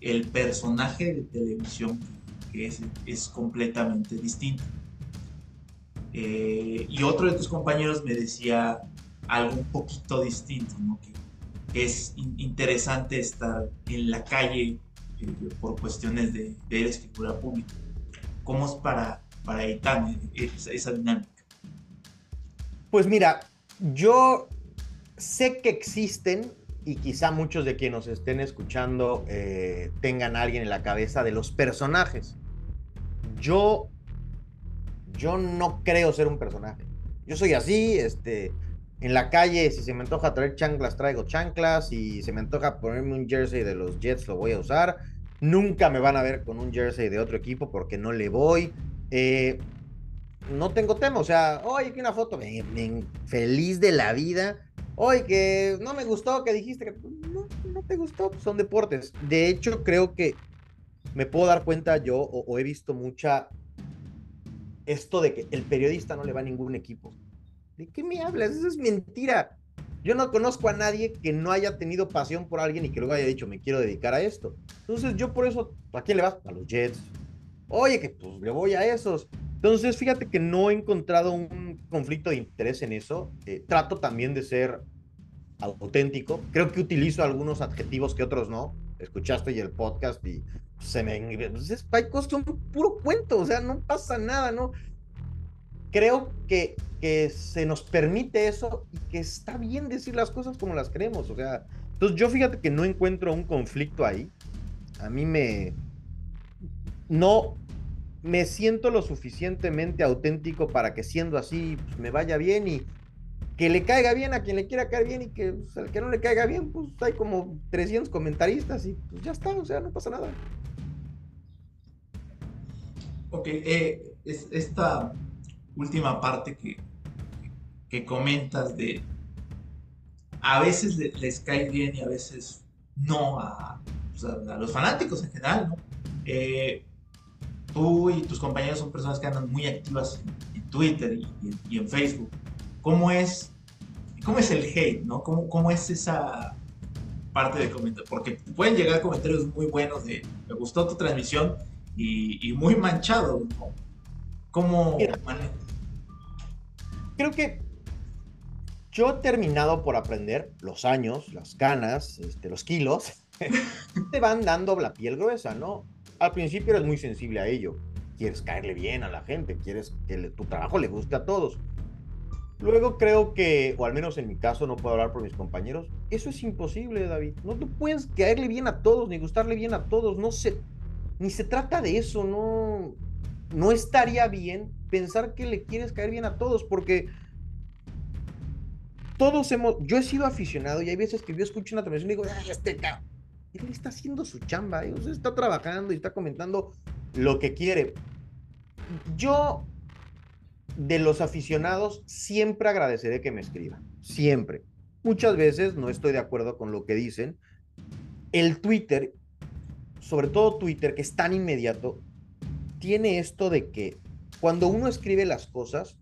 el personaje de televisión es, es completamente distinta. y otro de tus compañeros me decía algo un poquito distinto, ¿no? Es interesante estar en la calle eh, por cuestiones de, de figura pública. ¿Cómo es para, para Eitan esa, dinámica? Pues mira, yo sé que existen y quizá muchos de quienes nos estén escuchando eh, tengan alguien en la cabeza de los personajes. Yo, yo no creo ser un personaje. Yo soy así, este, en la calle, si se me antoja traer chanclas, traigo chanclas. Si se me antoja ponerme un jersey de los Jets, lo voy a usar. Nunca me van a ver con un jersey de otro equipo porque no le voy. Eh, no tengo tema, o sea, oye, que una foto, feliz de la vida. Oye, que no me gustó, que dijiste que no, no te gustó, pues son deportes. De hecho, creo que me puedo dar cuenta yo, o he visto mucha esto de que el periodista no le va a ningún equipo. ¿De qué me hablas? Eso es mentira. Yo no conozco a nadie que no haya tenido pasión por alguien y que luego haya dicho, me quiero dedicar a esto. Entonces, yo por eso, ¿a quién le vas? A los Jets. Oye, que pues le voy a esos. Entonces, fíjate que no he encontrado un conflicto de interés en eso. Eh, trato también de ser auténtico. Creo que utilizo algunos adjetivos que otros no. Escuchaste el podcast y se me... Pues, cosas que son puro cuento, o sea, no pasa nada, ¿no? Creo que, que se nos permite eso y que está bien decir las cosas como las creemos. O sea, Entonces yo fíjate que no encuentro un conflicto ahí. A mí me... No me siento lo suficientemente auténtico para que siendo así pues, me vaya bien y que le caiga bien a quien le quiera caer bien y que pues, al que no le caiga bien, pues hay como 300 comentaristas y pues ya está, o sea, no pasa nada. Ok, eh, es esta última parte que, que comentas de a veces les cae bien y a veces no a, los fanáticos en general, ¿no? Eh, tú y tus compañeros son personas que andan muy activas en, Twitter y, en Facebook. ¿Cómo es, cómo es el hate, ¿no? ¿Cómo, cómo es esa parte de comentarios? Porque pueden llegar comentarios muy buenos de me gustó tu transmisión y, muy manchados, ¿no? ¿Cómo Creo que yo he terminado por aprender los años, las canas, este, los kilos, te van dando la piel gruesa, ¿no? Al principio eres muy sensible a ello. Quieres caerle bien a la gente, quieres que tu trabajo le guste a todos. Luego creo que, o al menos en mi caso, no puedo hablar por mis compañeros, eso es imposible, David. No te puedes caerle bien a todos, ni gustarle bien a todos. No se, ni se trata de eso, no, no estaría bien pensar que le quieres caer bien a todos, porque todos hemos, yo he sido aficionado y hay veces que yo escucho una transmisión y digo, Ay, este él está haciendo su chamba, ¿eh? está trabajando y está comentando lo que quiere. Yo, de los aficionados, siempre agradeceré que me escriban, siempre. Muchas veces no estoy de acuerdo con lo que dicen. El Twitter, sobre todo Twitter, que es tan inmediato, tiene esto de que cuando uno escribe las cosas,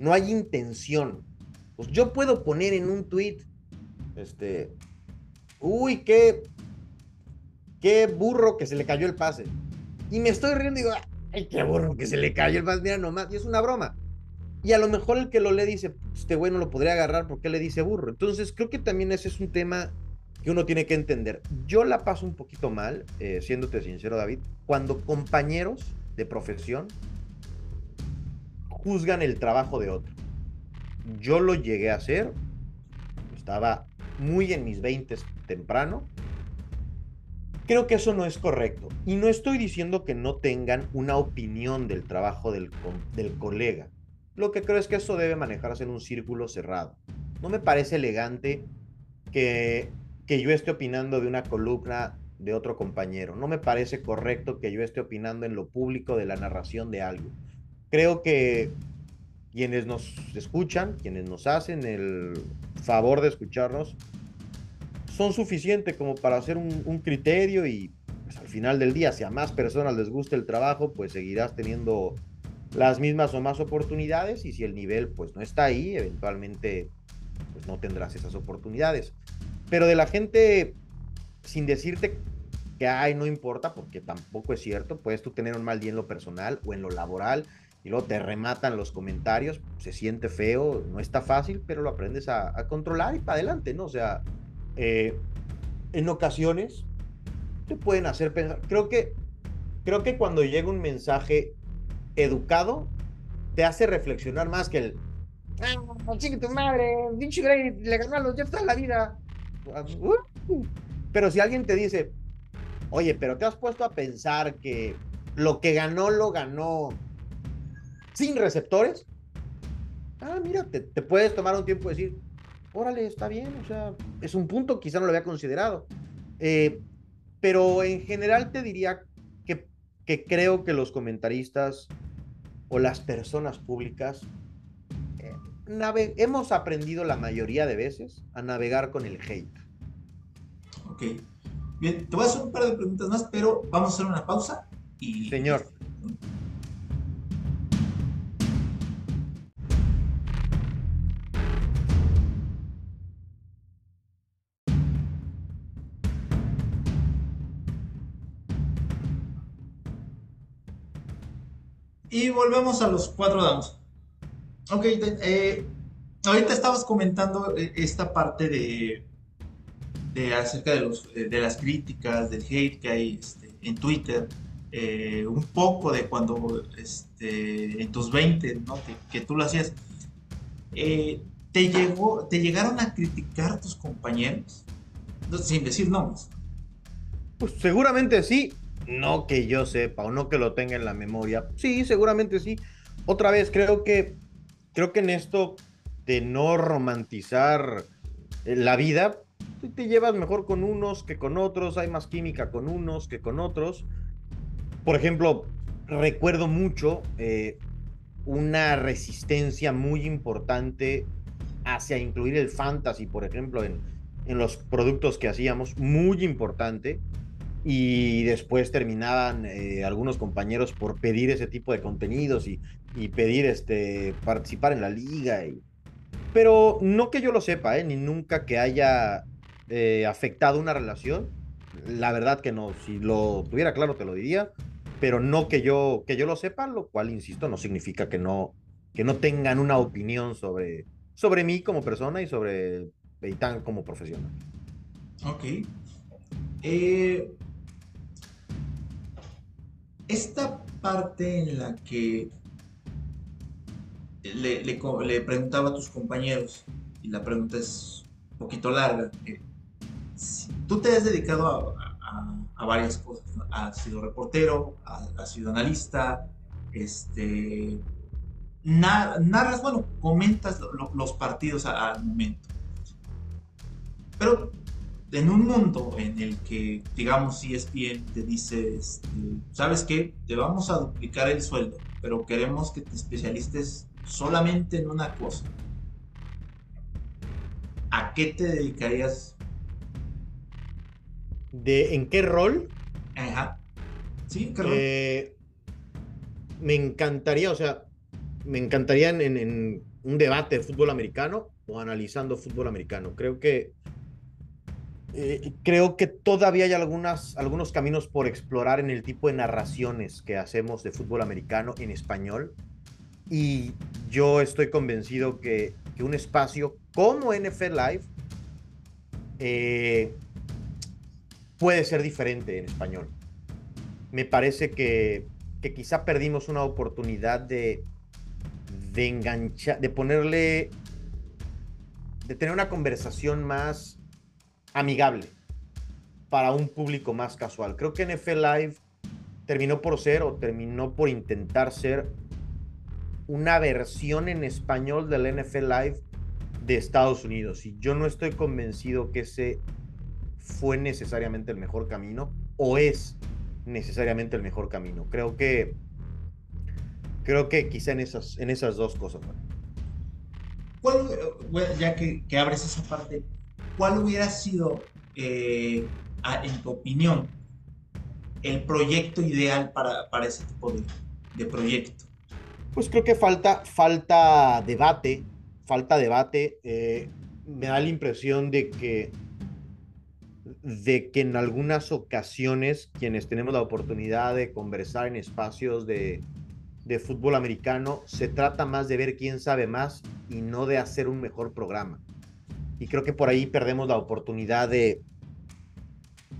no hay intención. Pues yo puedo poner en un tweet, este, uy, qué, qué burro que se le cayó el pase. Y me estoy riendo y digo, ay, qué burro que se le cayó el pase, mira nomás, y es una broma. Y a lo mejor el que lo lee dice, este güey no lo podría agarrar porque le dice burro. Entonces creo que también ese es un tema que uno tiene que entender. Yo la paso un poquito mal, eh, siéndote sincero, David, cuando compañeros de profesión juzgan el trabajo de otro. Yo lo llegué a hacer, estaba muy en mis 20 temprano. Creo que eso no es correcto. Y no estoy diciendo que no tengan una opinión del trabajo del, del colega. Lo que creo es que eso debe manejarse en un círculo cerrado. No me parece elegante que que yo esté opinando de una columna de otro compañero. No me parece correcto que yo esté opinando en lo público de la narración de algo. Creo que quienes nos escuchan, quienes nos hacen el favor de escucharnos, son suficientes como para hacer un, criterio y pues, al final del día, si a más personas les gusta el trabajo, pues seguirás teniendo las mismas o más oportunidades y si el nivel pues no está ahí, eventualmente pues no tendrás esas oportunidades. Pero de la gente, sin decirte que, ay, no importa, porque tampoco es cierto, puedes tú tener un mal día en lo personal o en lo laboral y luego te rematan los comentarios, se siente feo, no está fácil, pero lo aprendes a, controlar y para adelante, ¿no? O sea, eh, en ocasiones te pueden hacer pensar, creo que, creo que cuando llega un mensaje educado, te hace reflexionar más que el, ah, chique tu madre, pinche le ganó a los Jets toda la vida. Uh. Pero si alguien te dice, oye, pero te has puesto a pensar que lo que ganó, lo ganó sin receptores. Ah, mira, te, puedes tomar un tiempo y decir, órale, está bien, o sea, es un punto, quizá no lo había considerado. Eh, pero en general te diría que, que creo que los comentaristas o las personas públicas hemos aprendido la mayoría de veces a navegar con el hate. Ok. Bien, te voy a hacer un par de preguntas más, pero vamos a hacer una pausa y... Señor. Y volvemos a los cuatro damos. Ok, eh, ahorita estabas comentando eh, esta parte de, de acerca de, eh, las críticas, del hate que hay este, en Twitter, un poco de cuando este, en tus 20, ¿no? que, tú lo hacías. ¿te, llegó, ¿te llegaron a criticar tus compañeros? Sin decir nombres. Pues seguramente sí, no que yo sepa o no que lo tenga en la memoria. Sí, seguramente sí. Otra vez, creo que, creo que en esto de no romantizar eh, la vida, te llevas mejor con unos que con otros, hay más química con unos que con otros. Por ejemplo, recuerdo mucho eh, una resistencia muy importante hacia incluir el fantasy, por ejemplo, en, en los productos que hacíamos, muy importante. Y después terminaban eh, algunos compañeros por pedir ese tipo de contenidos y, y pedir este, participar en la liga. Y... Pero no que yo lo sepa, ¿eh? ni nunca que haya eh, afectado una relación. La verdad que no, si lo tuviera claro te lo diría, pero no que yo, que yo lo sepa, lo cual, insisto, no significa que no, que no tengan una opinión sobre, sobre mí como persona y sobre Beitán como profesional. Ok. Eh, esta parte en la que le, le, preguntaba a tus compañeros, y la pregunta es un poquito larga, eh, tú te has dedicado a, varias cosas, has sido reportero, has, sido analista, este, narras, bueno, comentas los partidos al momento. Pero en un mundo en el que, digamos, ESPN te dice, este, ¿sabes qué? Te vamos a duplicar el sueldo, pero queremos que te especialistes solamente en una cosa. ¿A qué te dedicarías? ¿De en qué rol? Ajá. Sí, ¿qué rol? Eh, me encantaría, o sea, me encantaría en, un debate de fútbol americano o analizando fútbol americano. Creo que eh, creo que todavía hay algunas, algunos caminos por explorar en el tipo de narraciones que hacemos de fútbol americano en español. Y yo estoy convencido que, un espacio como NFL Live eh, puede ser diferente en español. Me parece que, que quizá perdimos una oportunidad de, de enganchar, de ponerle, de tener una conversación más amigable para un público más casual. Creo que NFL Live terminó por ser o terminó por intentar ser una versión en español del NFL Live de Estados Unidos. Y yo no estoy convencido que ese fue necesariamente el mejor camino o es necesariamente el mejor camino. Creo que creo que quizá en esas, en esas dos cosas. ya que, que abres esa parte, ¿cuál hubiera sido, eh, en tu opinión, el proyecto ideal para, para ese tipo de, proyecto? Pues creo que falta, falta debate, falta debate. Eh, me da la impresión de que, de que en algunas ocasiones quienes tenemos la oportunidad de conversar en espacios de, de fútbol americano, se trata más de ver quién sabe más y no de hacer un mejor programa y creo que por ahí perdemos la oportunidad de,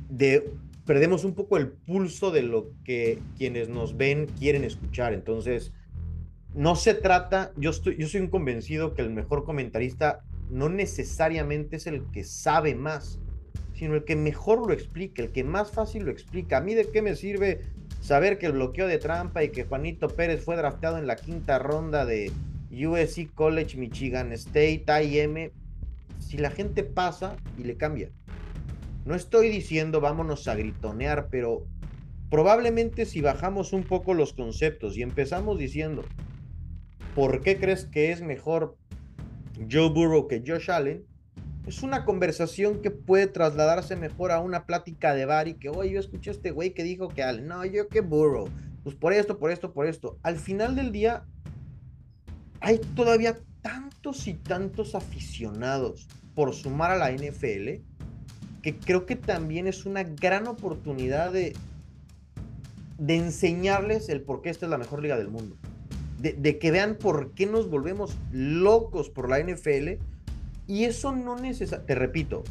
de perdemos un poco el pulso de lo que quienes nos ven quieren escuchar. Entonces, no se trata, yo, estoy, yo soy un convencido que el mejor comentarista no necesariamente es el que sabe más, sino el que mejor lo explica, el que más fácil lo explica. A mí de qué me sirve saber que el bloqueo de trampa y que Juanito Pérez fue drafteado en la quinta ronda de USC College Michigan State IM si la gente pasa y le cambia. No estoy diciendo vámonos a gritonear, pero probablemente si bajamos un poco los conceptos y empezamos diciendo, ¿por qué crees que es mejor Joe Burrow que Josh Allen? Es una conversación que puede trasladarse mejor a una plática de bar y que, oye, yo escuché a este güey que dijo que no, yo que Burrow, pues por esto, por esto, por esto. Al final del día, hay todavía tantos y tantos aficionados por sumar a la NFL que creo que también es una gran oportunidad de, de enseñarles el por qué esta es la mejor liga del mundo. De, que vean por qué nos volvemos locos por la NFL. Y eso no necesariamente, te repito,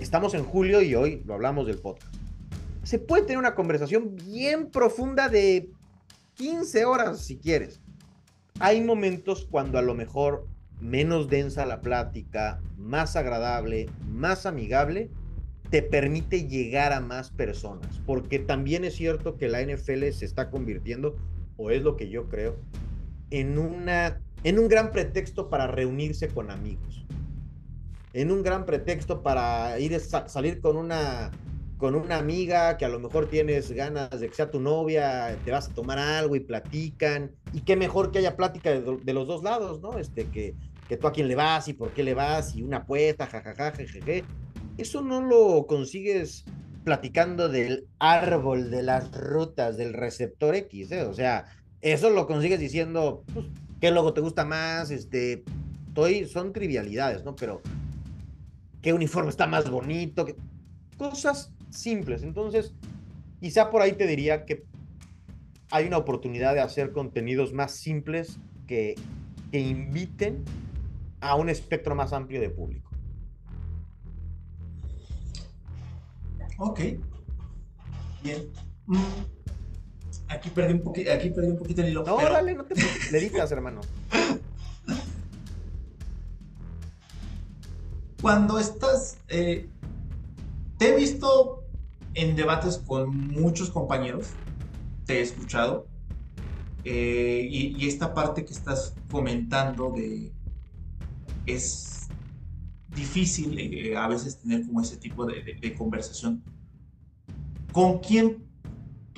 estamos en julio y hoy lo hablamos del podcast. Se puede tener una conversación bien profunda de 15 horas si quieres hay momentos cuando a lo mejor menos densa la plática, más agradable, más amigable, te permite llegar a más personas. Porque también es cierto que la NFL se está convirtiendo, o es lo que yo creo, en, una, en un gran pretexto para reunirse con amigos. En un gran pretexto para ir a salir con una con una amiga que a lo mejor tienes ganas de que sea tu novia, te vas a tomar algo y platican, y qué mejor que haya plática de, los dos lados, ¿no? Este, que, que tú a quién le vas y por qué le vas y una apuesta, jajaja, jejeje. Eso no lo consigues platicando del árbol, de las rutas, del receptor X, ¿eh? O sea, eso lo consigues diciendo, pues, ¿qué logo te gusta más? Este, estoy, son trivialidades, ¿no? Pero, ¿qué uniforme está más bonito? Cosas simples. Entonces, quizá por ahí te diría que hay una oportunidad de hacer contenidos más simples que, inviten a un espectro más amplio de público. Ok. Bien. Mm. Aquí perdí un, poquito, aquí perdí un poquito el hilo. No, dale, no te le digas, hermano. Cuando estás eh, te he visto en debates con muchos compañeros, te he escuchado, eh, y, esta parte que estás comentando de es difícil eh, a veces tener como ese tipo de, conversación. ¿Con quién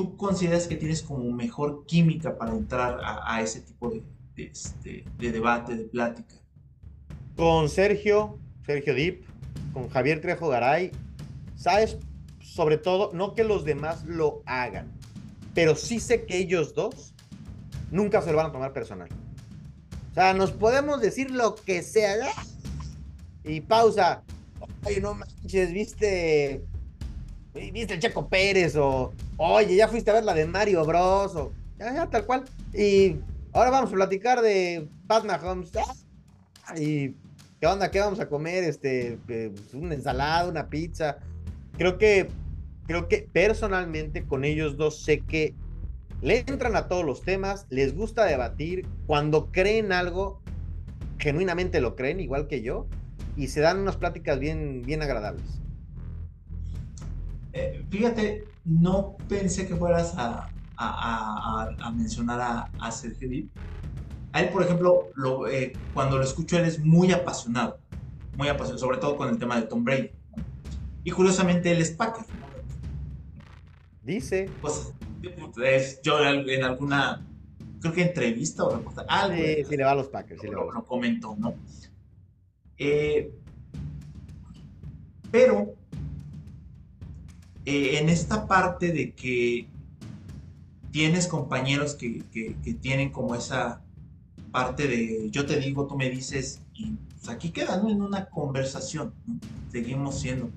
tú consideras que tienes como mejor química para entrar a, ese tipo de, este, de debate, de plática? Con Sergio, Sergio Dip, con Javier Trejo Garay ¿Sabes? Sobre todo, no que los demás lo hagan, pero sí sé que ellos dos nunca se lo van a tomar personal. O sea, nos podemos decir lo que sea. Y pausa. Oye, no manches, viste. Viste el Checo Pérez o. Oye, ya fuiste a ver la de Mario Bros. O, ya, ya, tal cual. Y ahora vamos a platicar de Pat Mahomes. Y. ¿Qué onda? ¿Qué vamos a comer? Este. Pues, una ensalada, una pizza creo que, creo que personalmente con ellos dos sé que le entran a todos los temas, les gusta debatir, cuando creen algo, genuinamente lo creen, igual que yo, y se dan unas pláticas bien, bien agradables. Eh, fíjate, no pensé que fueras a, mencionar a, a Sergio A él, por ejemplo, lo, eh, cuando lo escucho, él es muy apasionado, muy apasionado, sobre todo con el tema de Tom Brady. Y curiosamente él es Packer. Dice. Pues es, yo en alguna, creo que entrevista o reportaje, algo. Sí, sí le va a los Packers. Sí lo, lo, comentó, ¿no? Eh, pero eh, en esta parte de que tienes compañeros que, tienen como esa parte de yo te digo, tú me dices, y pues, aquí queda en una conversación, seguimos siendo.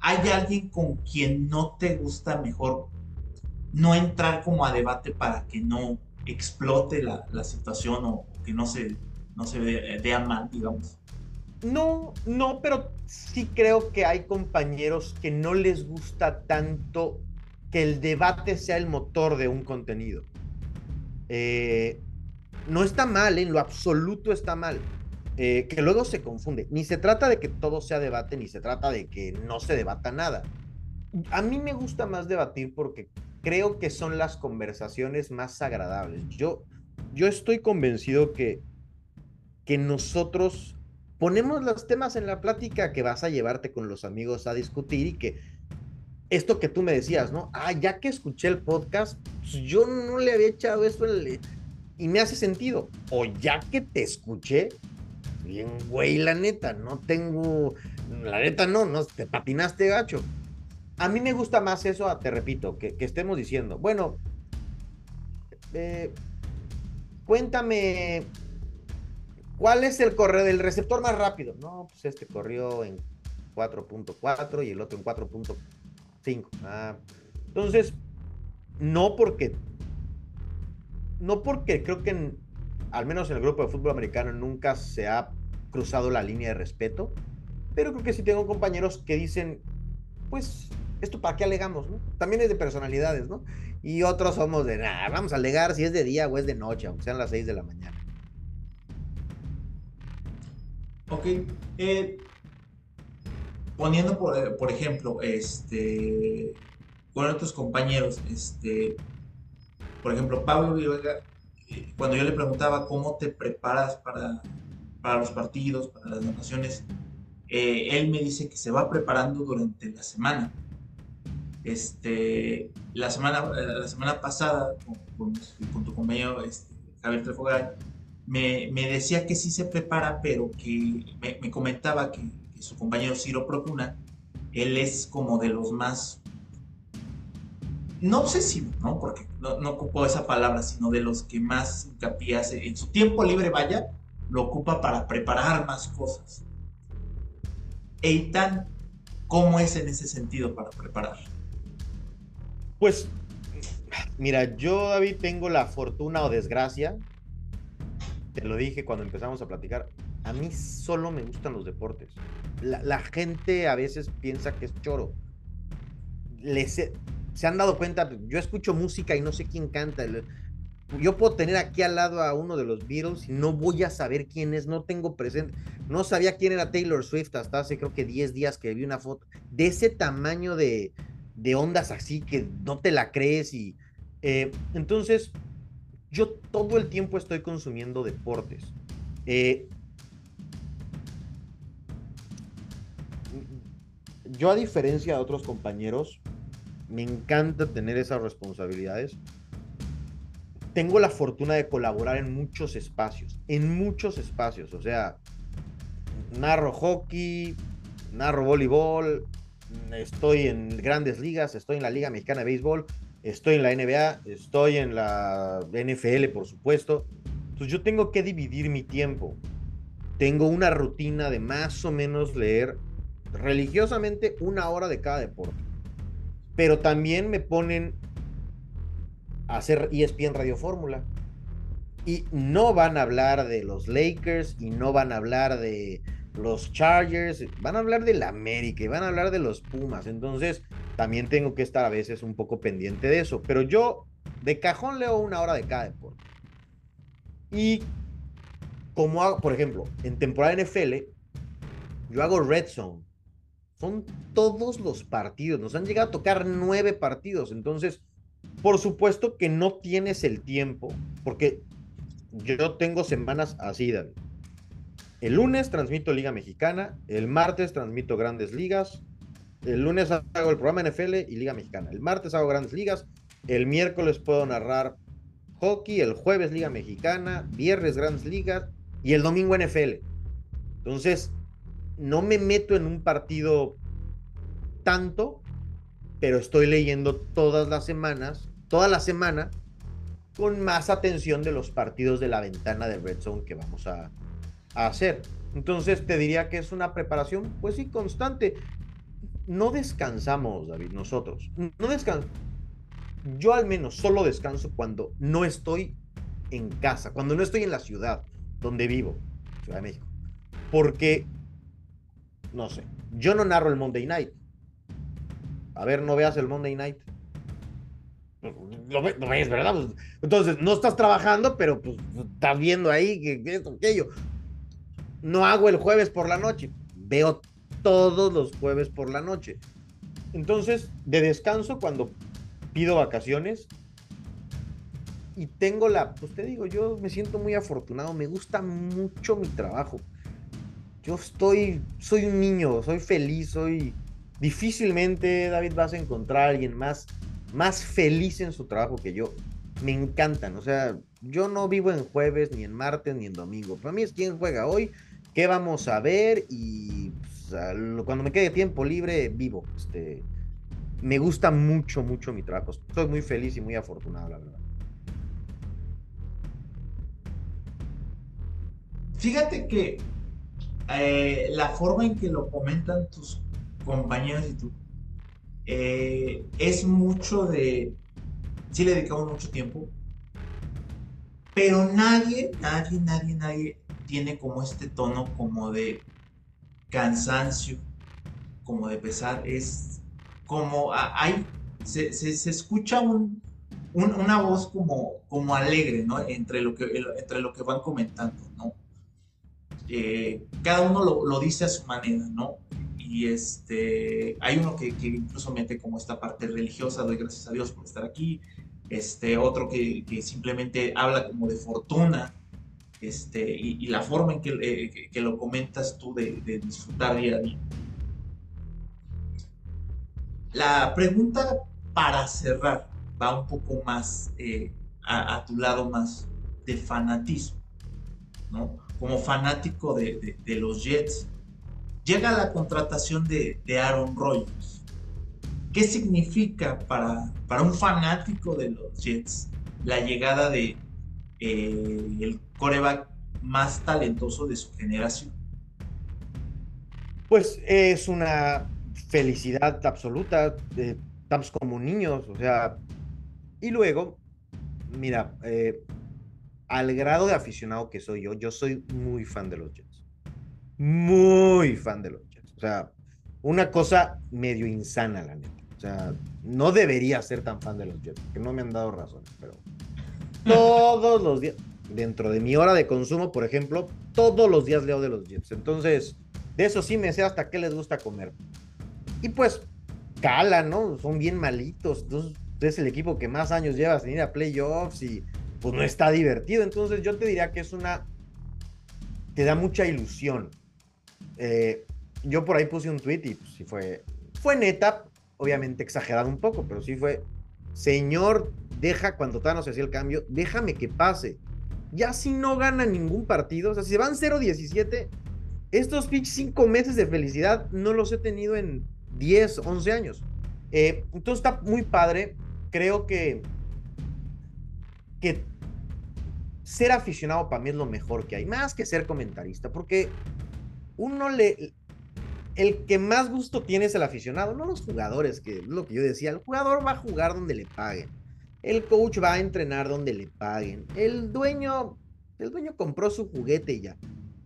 Hay alguien con quien no te gusta mejor no entrar como a debate para que no explote la, situación o que no se, no se vea, mal, digamos. No, no, pero sí creo que hay compañeros que no les gusta tanto que el debate sea el motor de un contenido. Eh, no está mal, en lo absoluto está mal. Eh, que luego se confunde. Ni se trata de que todo sea debate, ni se trata de que no se debata nada. A mí me gusta más debatir porque creo que son las conversaciones más agradables. Yo, yo estoy convencido que, que nosotros ponemos los temas en la plática que vas a llevarte con los amigos a discutir y que esto que tú me decías, ¿no? Ah, ya que escuché el podcast, pues yo no le había echado eso y me hace sentido. O ya que te escuché, bien, güey, la neta, no tengo, la neta no, no, te patinaste gacho. A mí me gusta más eso, te repito, que, estemos diciendo, bueno, eh, cuéntame, ¿cuál es el correo del receptor más rápido? No, pues este corrió en 4.4 y el otro en 4.5. Ah, entonces, no porque, no porque creo que al menos en el grupo de fútbol americano nunca se ha cruzado la línea de respeto, pero creo que sí tengo compañeros que dicen, pues, ¿esto para qué alegamos? También es de personalidades, ¿no? Y otros somos de, nada, vamos a alegar si es de día o es de noche, aunque sean las 6 de la mañana. Ok. Eh, poniendo por, eh, ejemplo, este, con otros compañeros, este, por ejemplo, Pablo Viruega, eh, cuando yo le preguntaba cómo te preparas para, para los partidos, para las notaciones, él me dice que se va preparando durante la semana. Este, la semana, la semana pasada, con, con, tu compañero este, Javier Trefogay, me, decía que sí se prepara, pero que me, comentaba que, su compañero Ciro Procuna, él es como de los más, no obsesivo, ¿no? Porque no, no ocupó esa palabra, sino de los que más hincapié hace, en su tiempo libre, vaya, lo ocupa para preparar más cosas. Eitan, ¿cómo es en ese sentido para preparar? Pues, mira, yo, David, tengo la fortuna o desgracia te lo dije cuando empezamos a platicar, a mí solo me gustan los deportes. La, gente a veces piensa que es choro. Les, se han dado cuenta, yo escucho música y no sé quién canta. Yo puedo tener aquí al lado a uno de los Beatles y no voy a saber quién es, no tengo presente. No sabía quién era Taylor Swift hasta hace creo que 10 días que vi una foto de ese tamaño de, de ondas así que no te la crees y eh, entonces yo todo el tiempo estoy consumiendo deportes. Eh, yo a diferencia de otros compañeros, me encanta tener esas responsabilidades. Tengo la fortuna de colaborar en muchos espacios, en muchos espacios. O sea, narro hockey, narro voleibol, estoy en grandes ligas, estoy en la Liga Mexicana de Béisbol, estoy en la NBA, estoy en la NFL, por supuesto. Entonces yo tengo que dividir mi tiempo. Tengo una rutina de más o menos leer religiosamente una hora de cada deporte. Pero también me ponen a hacer ESPN Radio Fórmula. Y no van a hablar de los Lakers y no van a hablar de los Chargers, van a hablar del América y van a hablar de los Pumas. Entonces, también tengo que estar a veces un poco pendiente de eso. Pero yo de cajón leo una hora de cada deporte. Y como hago, por ejemplo, en temporada NFL, yo hago Red Zone. Son todos los partidos. Nos han llegado a tocar nueve partidos. Entonces, por supuesto que no tienes el tiempo, porque yo tengo semanas así, David. El lunes transmito Liga Mexicana, el martes transmito Grandes Ligas, el lunes hago el programa NFL y Liga Mexicana, el martes hago Grandes Ligas, el miércoles puedo narrar hockey, el jueves Liga Mexicana, viernes Grandes Ligas y el domingo NFL. Entonces, no me meto en un partido tanto, pero estoy leyendo todas las semanas, toda la semana, con más atención de los partidos de la ventana de Red Zone que vamos a, hacer. Entonces te diría que es una preparación, pues sí, constante. No descansamos, David, nosotros. No descansamos. Yo al menos solo descanso cuando no estoy en casa, cuando no estoy en la ciudad donde vivo, Ciudad de México. Porque, no sé, yo no narro el Monday Night. A ver, no veas el Monday Night. Lo, ves, ¿verdad? Pues, entonces, no estás trabajando, pero pues estás viendo ahí que esto, aquello no hago el jueves por la noche, veo todos los jueves por la noche. Entonces, de descanso, cuando pido vacaciones y tengo la, pues te digo, yo me siento muy afortunado, me gusta mucho mi trabajo. Yo estoy, soy un niño, soy feliz, soy... Difícilmente, David, vas a encontrar a alguien más, más feliz en su trabajo que yo. Me encantan, o sea, yo no vivo en jueves, ni en martes, ni en domingo. Para mí es quien juega hoy, qué vamos a ver y pues, cuando me quede tiempo libre, vivo. Este, me gusta mucho, mucho mi trabajo. Estoy muy feliz y muy afortunado, la verdad. Fíjate que eh, la forma en que lo comentan tus compañeros y tú eh, es mucho de. Sí, le dedicamos mucho tiempo, pero nadie, nadie, nadie, nadie tiene como este tono como de cansancio, como de pesar, es como hay, se, se, escucha un, una voz como, como alegre, ¿no? Entre lo, que, entre lo que van comentando, ¿no? eh, cada uno lo, dice a su manera, ¿no? Y este, hay uno que, incluso mete como esta parte religiosa, doy gracias a Dios por estar aquí, este, otro que, simplemente habla como de fortuna, este, y, la forma en que, eh, lo comentas tú de, disfrutar día a día. La pregunta para cerrar va un poco más eh, a, tu lado más de fanatismo, ¿no? Como fanático de, los Jets, llega la contratación de, Aaron Rodgers. ¿Qué significa para, para un fanático de los Jets la llegada de eh, el coreback más talentoso de su generación? Pues es una felicidad absoluta, estamos como niños, o sea, y luego mira, eh, al grado de aficionado que soy yo, yo soy muy fan de los Jets. Muy fan de los Jets. O sea, una cosa medio insana, la neta. O sea, no debería ser tan fan de los Jets, que no me han dado razón, pero todos los días, dentro de mi hora de consumo, por ejemplo, todos los días leo de los Jets. Entonces, de eso sí me sé hasta qué les gusta comer. Y pues, cala, ¿no? Son bien malitos. Entonces, es el equipo que más años lleva sin ir a playoffs y pues no está divertido. Entonces yo te diría que es una... te da mucha ilusión. Eh, yo por ahí puse un tweet y pues, sí fue... Fue neta, obviamente exagerado un poco, pero sí fue... Señor, deja cuando Thanos hacía el cambio, déjame que pase. Ya si no gana ningún partido, o sea, si van 0-17, estos pitch 5 meses de felicidad no los he tenido en 10, 11 años. Eh, entonces está muy padre creo que, ser aficionado para mí es lo mejor que hay, más que ser comentarista, porque uno le... El que más gusto tiene es el aficionado, no los jugadores, que es lo que yo decía, el jugador va a jugar donde le paguen, el coach va a entrenar donde le paguen, el dueño, el dueño compró su juguete ya.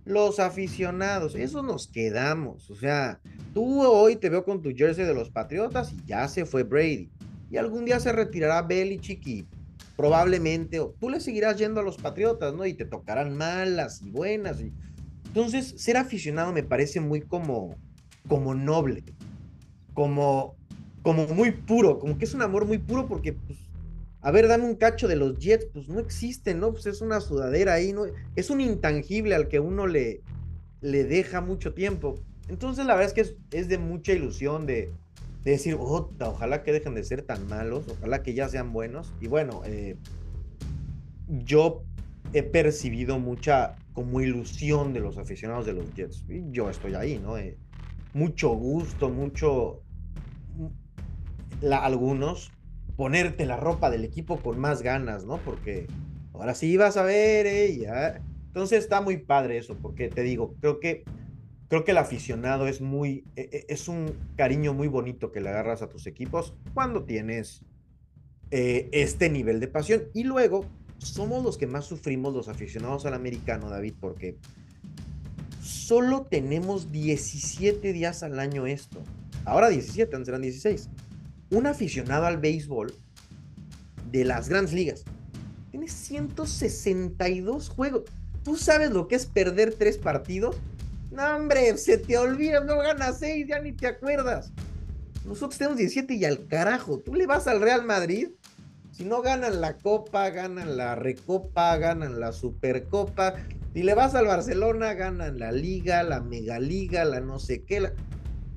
Los aficionados, eso nos quedamos. O sea, tú hoy te veo con tu jersey de los Patriotas y ya se fue Brady y algún día se retirará Belichick y probablemente o tú le seguirás yendo a los Patriotas, ¿no? Y te tocarán malas y buenas. Y... Entonces, ser aficionado me parece muy como, como noble, como, como muy puro, como que es un amor muy puro porque, pues, a ver, dame un cacho de los Jets, pues no existe, ¿no? Pues es una sudadera ahí, ¿no? Es un intangible al que uno le, le deja mucho tiempo. Entonces, la verdad es que es, de mucha ilusión, de, de decir, ojalá que dejen de ser tan malos, ojalá que ya sean buenos. Y bueno, eh, yo he percibido mucha como ilusión de los aficionados de los Jets. Y yo estoy ahí, ¿no? Eh, mucho gusto, mucho... La, algunos ponerte la ropa del equipo con más ganas, ¿no? Porque ahora sí vas a ver, ¿eh? Entonces está muy padre eso, porque te digo, creo que creo que el aficionado es muy, e, e, es un cariño muy bonito que le agarras a tus equipos cuando tienes eh, este nivel de pasión. Y luego, somos los que más sufrimos los aficionados al americano, David, porque solo tenemos 17 días al año esto. Ahora 17, antes eran 16. Un aficionado al béisbol de las grandes ligas tiene 162 juegos. ¿Tú sabes lo que es perder tres partidos? No, hombre, se te olvida, no ganas seis, ya ni te acuerdas. Nosotros tenemos 17 y al carajo. Tú le vas al Real Madrid. Si no ganan la Copa, ganan la Recopa, ganan la Supercopa. Si le vas al Barcelona, ganan la Liga, la Megaliga, la no sé qué.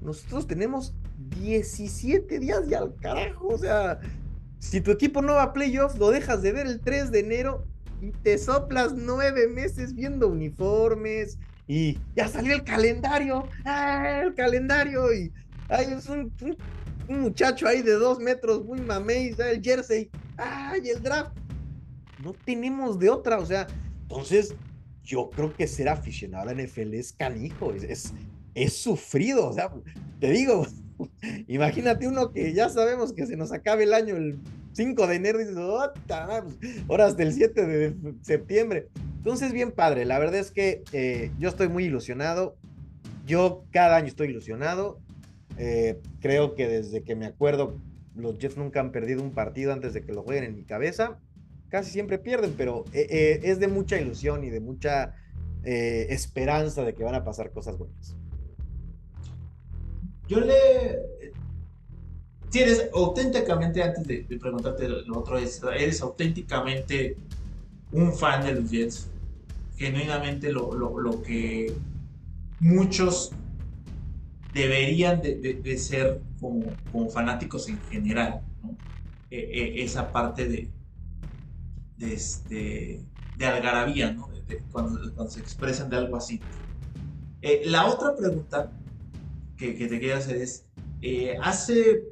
Nosotros tenemos 17 días y al carajo. O sea, si tu equipo no va a playoffs, lo dejas de ver el 3 de enero y te soplas nueve meses viendo uniformes, y ya salió el calendario, ¡Ah, el calendario, y hay es un, muchacho ahí de dos metros, muy mamey, el jersey, ay, el draft. No tenemos de otra, o sea, entonces yo creo que ser aficionado a la NFL es canijo, es, sufrido, o sea, te digo, imagínate uno que ya sabemos que se nos acabe el año el 5 de enero, y dices, oh, horas del 7 de septiembre. Entonces, bien padre. La verdad es que eh, yo estoy muy ilusionado. Yo cada año estoy ilusionado. Eh, creo que desde que me acuerdo, los Jets nunca han perdido un partido antes de que lo jueguen en mi cabeza. Casi siempre pierden, pero eh, es de mucha ilusión y de mucha eh, esperanza de que van a pasar cosas buenas. Yo le. Si eres auténticamente, antes de, preguntarte lo otro, eres auténticamente un fan de los Jets. Genuinamente lo, lo, que muchos deberían de, ser como, como, fanáticos en general. E, e, esa parte de, de, este, de algarabía, ¿no? cuando, se expresan de algo así. Eh, la otra pregunta que, te quería hacer es, eh, hace,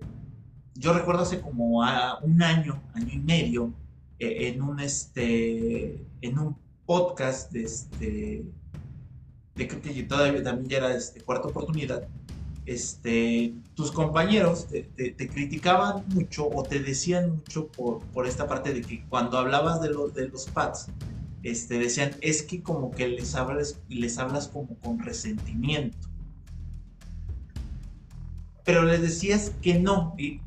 yo recuerdo hace como un año, año y medio, eh, en un este, en un podcast de este, de que todavía también ya era este, cuarta oportunidad, este, tus compañeros te, criticaban mucho o te decían mucho por, por esta parte de que cuando hablabas de, los de los pads, este, decían, es que como que les hablas, les hablas como con resentimiento. Pero les decías que no. Y,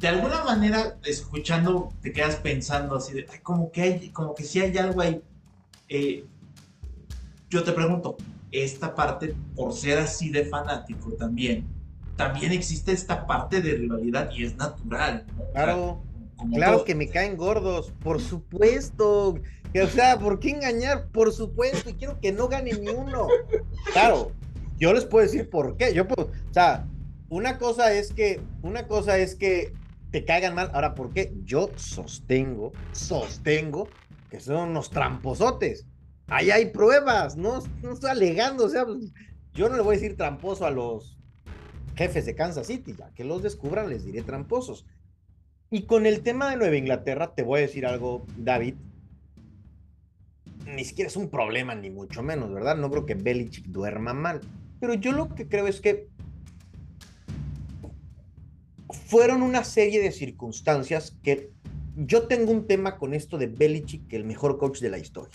de alguna manera, escuchando, te quedas pensando así de, como que hay, como que si hay algo ahí. Eh, yo te pregunto, esta parte, por ser así de fanático también, también existe esta parte de rivalidad y es natural. Claro, claro que me caen gordos, por supuesto. o sea, ¿por qué engañar? Por supuesto, y quiero que no gane ni uno. Claro, yo les puedo decir por qué. Yo puedo, o sea, una cosa es que, una cosa es que te caigan mal. Ahora, ¿por qué? Yo sostengo, sostengo que son unos tramposotes. Ahí hay pruebas, no, no estoy alegando, o sea, yo no le voy a decir tramposo a los jefes de Kansas City, ya que los descubran les diré tramposos. Y con el tema de Nueva Inglaterra, te voy a decir algo, David. Ni siquiera es un problema, ni mucho menos, ¿verdad? No creo que Belichick duerma mal. Pero yo lo que creo es que fueron una serie de circunstancias que yo tengo un tema con esto de Belichick, el mejor coach de la historia.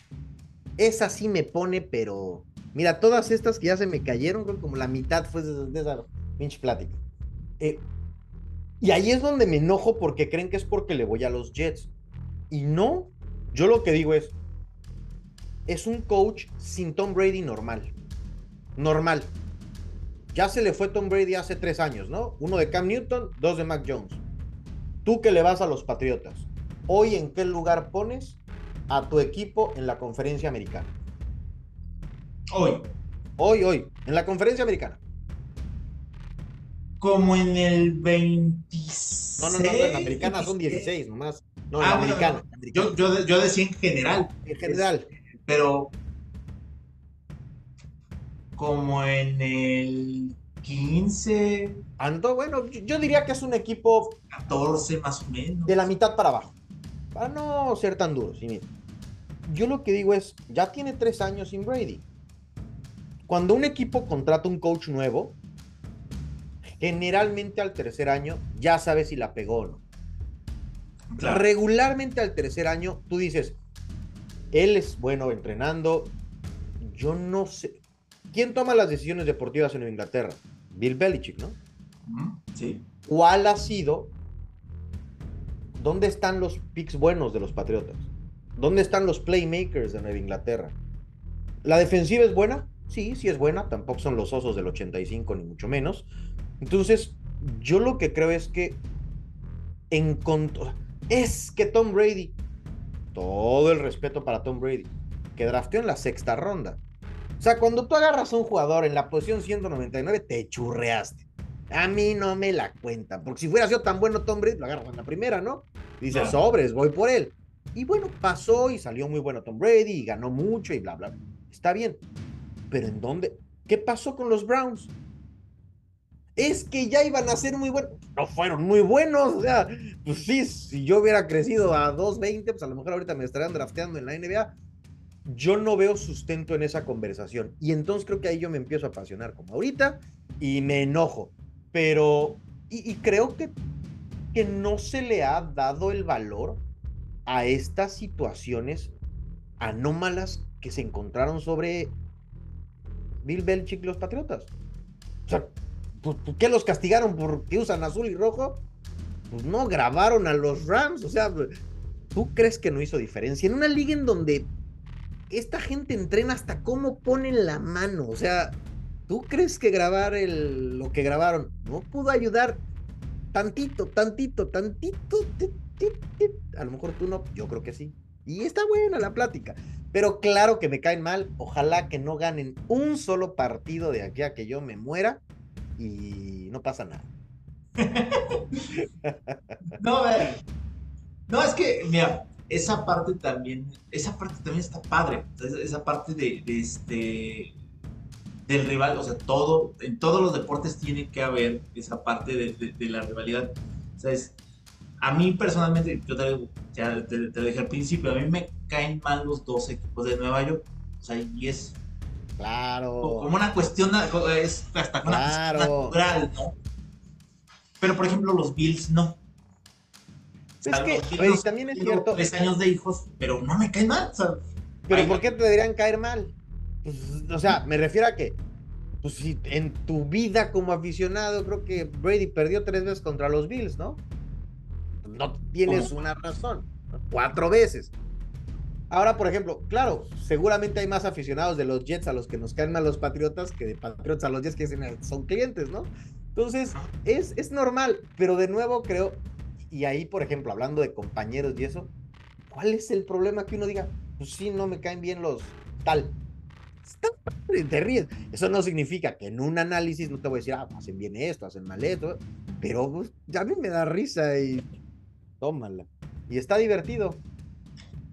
Esa sí me pone, pero mira, todas estas que ya se me cayeron, como la mitad fue de, esa pinche plática. Eh, y ahí es donde me enojo porque creen que es porque le voy a los Jets. Y no, yo lo que digo es, es un coach sin Tom Brady normal. Normal. Ya se le fue Tom Brady hace tres años, ¿no? Uno de Cam Newton, dos de Mac Jones. Tú que le vas a los Patriotas, hoy en qué lugar pones a tu equipo en la conferencia americana? Hoy. Hoy, hoy, en la conferencia americana. Como en el 26. No, no, no, en la americana son 16 nomás. No, en la ah, americana. Yo, yo, yo, decía en general. En general. Pero. Como en el 15. Ando, bueno, yo diría que es un equipo. 14 más o menos. De la mitad para abajo. Para no ser tan duro, sí, yo lo que digo es, ya tiene tres años sin Brady. Cuando un equipo contrata un coach nuevo, generalmente al tercer año ya sabes si la pegó o no. Regularmente al tercer año tú dices, él es bueno entrenando, yo no sé. ¿Quién toma las decisiones deportivas en Inglaterra? Bill Belichick, ¿no? Sí. ¿Cuál ha sido? ¿Dónde están los picks buenos de los Patriotas? ¿Dónde están los playmakers de Nueva Inglaterra? ¿La defensiva es buena? Sí, sí es buena. Tampoco son los osos del 85, ni mucho menos. Entonces, yo lo que creo es que es que Tom Brady, todo el respeto para Tom Brady, que drafteó en la sexta ronda. O sea, cuando tú agarras a un jugador en la posición 199, te churreaste. A mí no me la cuenta, porque si fuera sido tan bueno Tom Brady, lo agarras en la primera, ¿no? Dices, sobres, voy por él. Y bueno, pasó y salió muy bueno Tom Brady y ganó mucho y bla, bla. Está bien. Pero ¿en dónde? ¿Qué pasó con los Browns? Es que ya iban a ser muy buenos. No fueron muy buenos. O sea, pues sí, si yo hubiera crecido a 2.20, pues a lo mejor ahorita me estarían drafteando en la NBA. Yo no veo sustento en esa conversación. Y entonces creo que ahí yo me empiezo a apasionar como ahorita y me enojo. Pero, y, creo que, que no se le ha dado el valor a estas situaciones anómalas que se encontraron sobre Bill Belichick y los Patriotas. O sea, ¿por qué los castigaron porque usan azul y rojo? Pues no grabaron a los Rams. O sea, ¿tú crees que no hizo diferencia? En una liga en donde esta gente entrena hasta cómo ponen la mano. O sea, ¿tú crees que grabar el, lo que grabaron no pudo ayudar tantito, tantito, tantito? A lo mejor tú no, yo creo que sí. Y está buena la plática. Pero claro que me caen mal. Ojalá que no ganen un solo partido de aquí a que yo me muera y no pasa nada. no, no, es que, mira, esa parte también, esa parte también está padre. Esa parte de, este del rival, o sea, todo, en todos los deportes tiene que haber esa parte de, la rivalidad. O sea, a mí personalmente, yo te, ya te, te, dije al principio, a mí me caen mal los dos equipos de Nueva York. O sea, y es Claro. Como una cuestión, es hasta una cuestión natural, ¿no? Pero por ejemplo, los Bills no. Es que también es cierto. Tres años de hijos, pero no me caen mal. pero ¿por qué te deberían caer mal? Pues, o sea, me refiero a que, pues si en tu vida como aficionado, creo que Brady perdió tres veces contra los Bills, ¿no? No tienes una razón. Cuatro veces. Ahora, por ejemplo, claro, seguramente hay más aficionados de los Jets a los que nos caen mal los Patriotas que de Patriotas a los Jets que son clientes, ¿no? Entonces, es, es normal, pero de nuevo creo, y ahí, por ejemplo, hablando de compañeros y eso, ¿cuál es el problema que uno diga, pues sí, no me caen bien los tal? Te ríes. Eso no significa que en un análisis no te voy a decir, ah, hacen bien esto, hacen mal esto, pero pues, a mí me da risa y tómala. Y está divertido.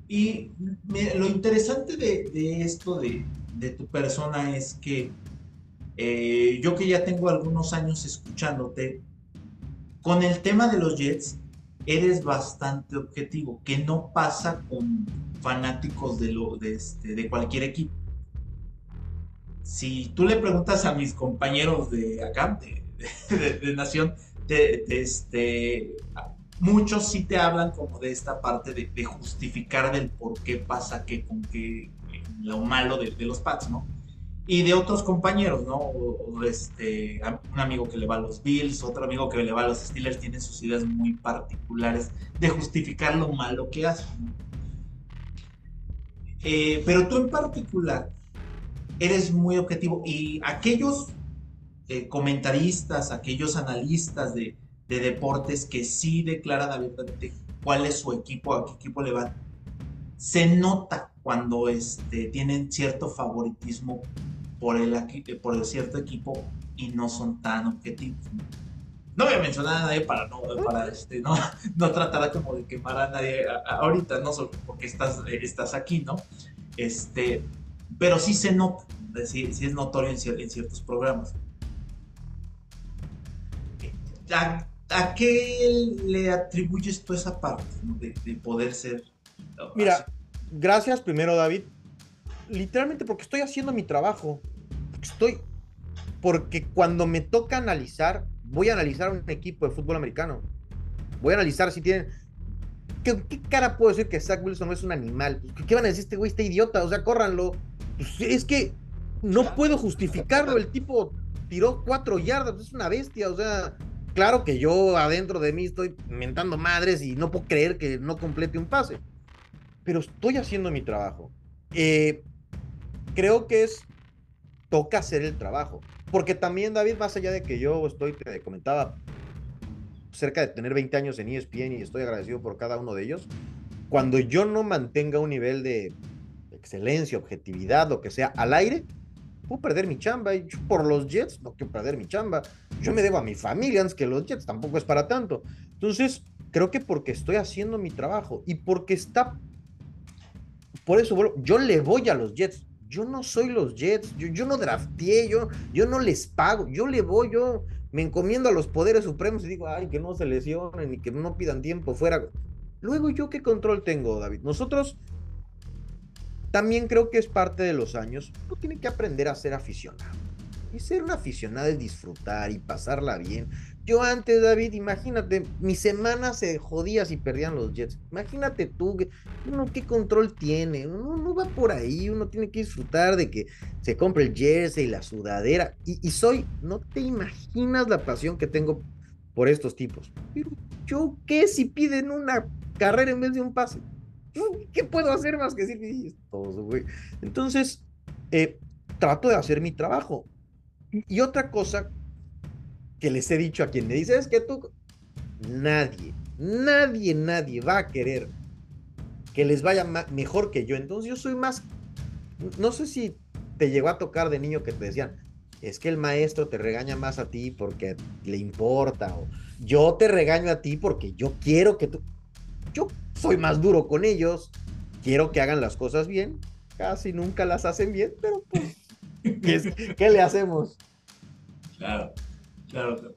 Y lo interesante de, esto de, tu persona es que eh, yo que ya tengo algunos años escuchándote, con el tema de los Jets eres bastante objetivo, que no pasa con fanáticos de, lo, de, este, de cualquier equipo. Si tú le preguntas a mis compañeros de acá, de, de Nación, de, este, muchos sí te hablan como de esta parte de, justificar del por qué pasa que con qué lo malo de, los Pats, ¿no? Y de otros compañeros, ¿no? O, este, un amigo que le va a los Bills, otro amigo que le va a los Steelers, tienen sus ideas muy particulares de justificar lo malo que hacen, ¿no? Eh, pero tú en particular eres muy objetivo y aquellos eh, comentaristas, aquellos analistas de, de deportes que sí declaran abiertamente cuál es su equipo, a qué equipo le van. Se nota cuando este, tienen cierto favoritismo por el, por el cierto equipo y no son tan objetivos. No voy a mencionar a nadie para no, para este, no, no tratar como de quemar a nadie ahorita, no solo porque estás, estás aquí, ¿no? Este, pero sí se nota, sí, sí es notorio en, en ciertos programas. ¿A qué le atribuyes tú esa parte de, poder ser? Mira, gracias primero, David. Literalmente porque estoy haciendo mi trabajo. Estoy. Porque cuando me toca analizar, voy a analizar un equipo de fútbol americano. Voy a analizar si tienen. ¿Qué, cara puedo decir que Zach Wilson no es un animal? ¿Qué van a decir? Este güey está idiota. O sea, córranlo. Pues, es que no puedo justificarlo. El tipo tiró cuatro yardas. Es una bestia. O sea, claro que yo adentro de mí estoy mentando madres y no puedo creer que no complete un pase, pero estoy haciendo mi trabajo. Eh, creo que es, toca hacer el trabajo, porque también David, más allá de que yo estoy, te comentaba, cerca de tener 20 años en ESPN y estoy agradecido por cada uno de ellos, cuando yo no mantenga un nivel de excelencia, objetividad, lo que sea, al aire, puedo perder mi chamba. Y yo por los Jets no quiero perder mi chamba. Yo me debo a mi familia antes que los Jets, tampoco es para tanto. Entonces, creo que porque estoy haciendo mi trabajo y porque está. Por eso, yo le voy a los Jets. Yo no soy los Jets, yo, yo no drafteé, yo, yo no les pago, yo le voy, yo me encomiendo a los poderes supremos y digo, ay, que no se lesionen y que no pidan tiempo fuera. Luego, ¿yo qué control tengo, David? Nosotros también creo que es parte de los años. Uno tiene que aprender a ser aficionado. Y ser un aficionado es disfrutar y pasarla bien. Yo antes, David, imagínate, mi semana se jodía si perdían los Jets. Imagínate tú, uno qué control tiene. Uno no va por ahí, uno tiene que disfrutar de que se compre el jersey, la sudadera. Y, soy, no te imaginas la pasión que tengo por estos tipos. Pero yo qué si piden una carrera en vez de un pase. ¿qué puedo hacer más que decir? Entonces, eh, trato de hacer mi trabajo. Y otra cosa que les he dicho a quien me dice es que tú, nadie, nadie, nadie va a querer que les vaya mejor que yo. Entonces yo soy más, no sé si te llegó a tocar de niño que te decían, es que el maestro te regaña más a ti porque le importa, o yo te regaño a ti porque yo quiero que tú, yo soy más duro con ellos, quiero que hagan las cosas bien, casi nunca las hacen bien, pero pues, ¿qué, le hacemos? Claro, claro.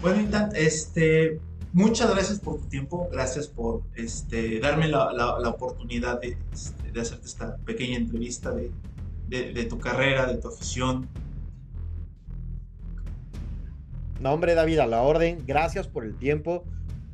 Bueno, este, muchas gracias por tu tiempo, gracias por este, darme la, oportunidad de, este, de, hacerte esta pequeña entrevista de, de, tu carrera, de tu afición. No, hombre, David, a la orden, gracias por el tiempo.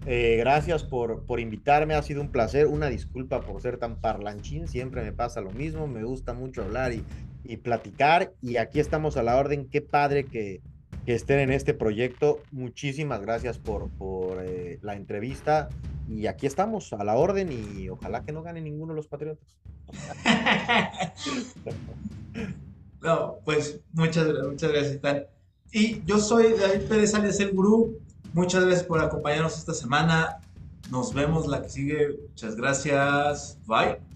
Eh, gracias por, por invitarme, ha sido un placer. Una disculpa por ser tan parlanchín, siempre me pasa lo mismo, me gusta mucho hablar y, y platicar. Y aquí estamos a la orden. Qué padre que, que estén en este proyecto. Muchísimas gracias por, por eh, la entrevista. Y aquí estamos a la orden y ojalá que no gane ninguno de los Patriotas. no, pues muchas, muchas gracias. Y yo soy David Pérez Alias El Gurú. Muchas gracias por acompañarnos esta semana. Nos vemos la que sigue. Muchas gracias. Bye.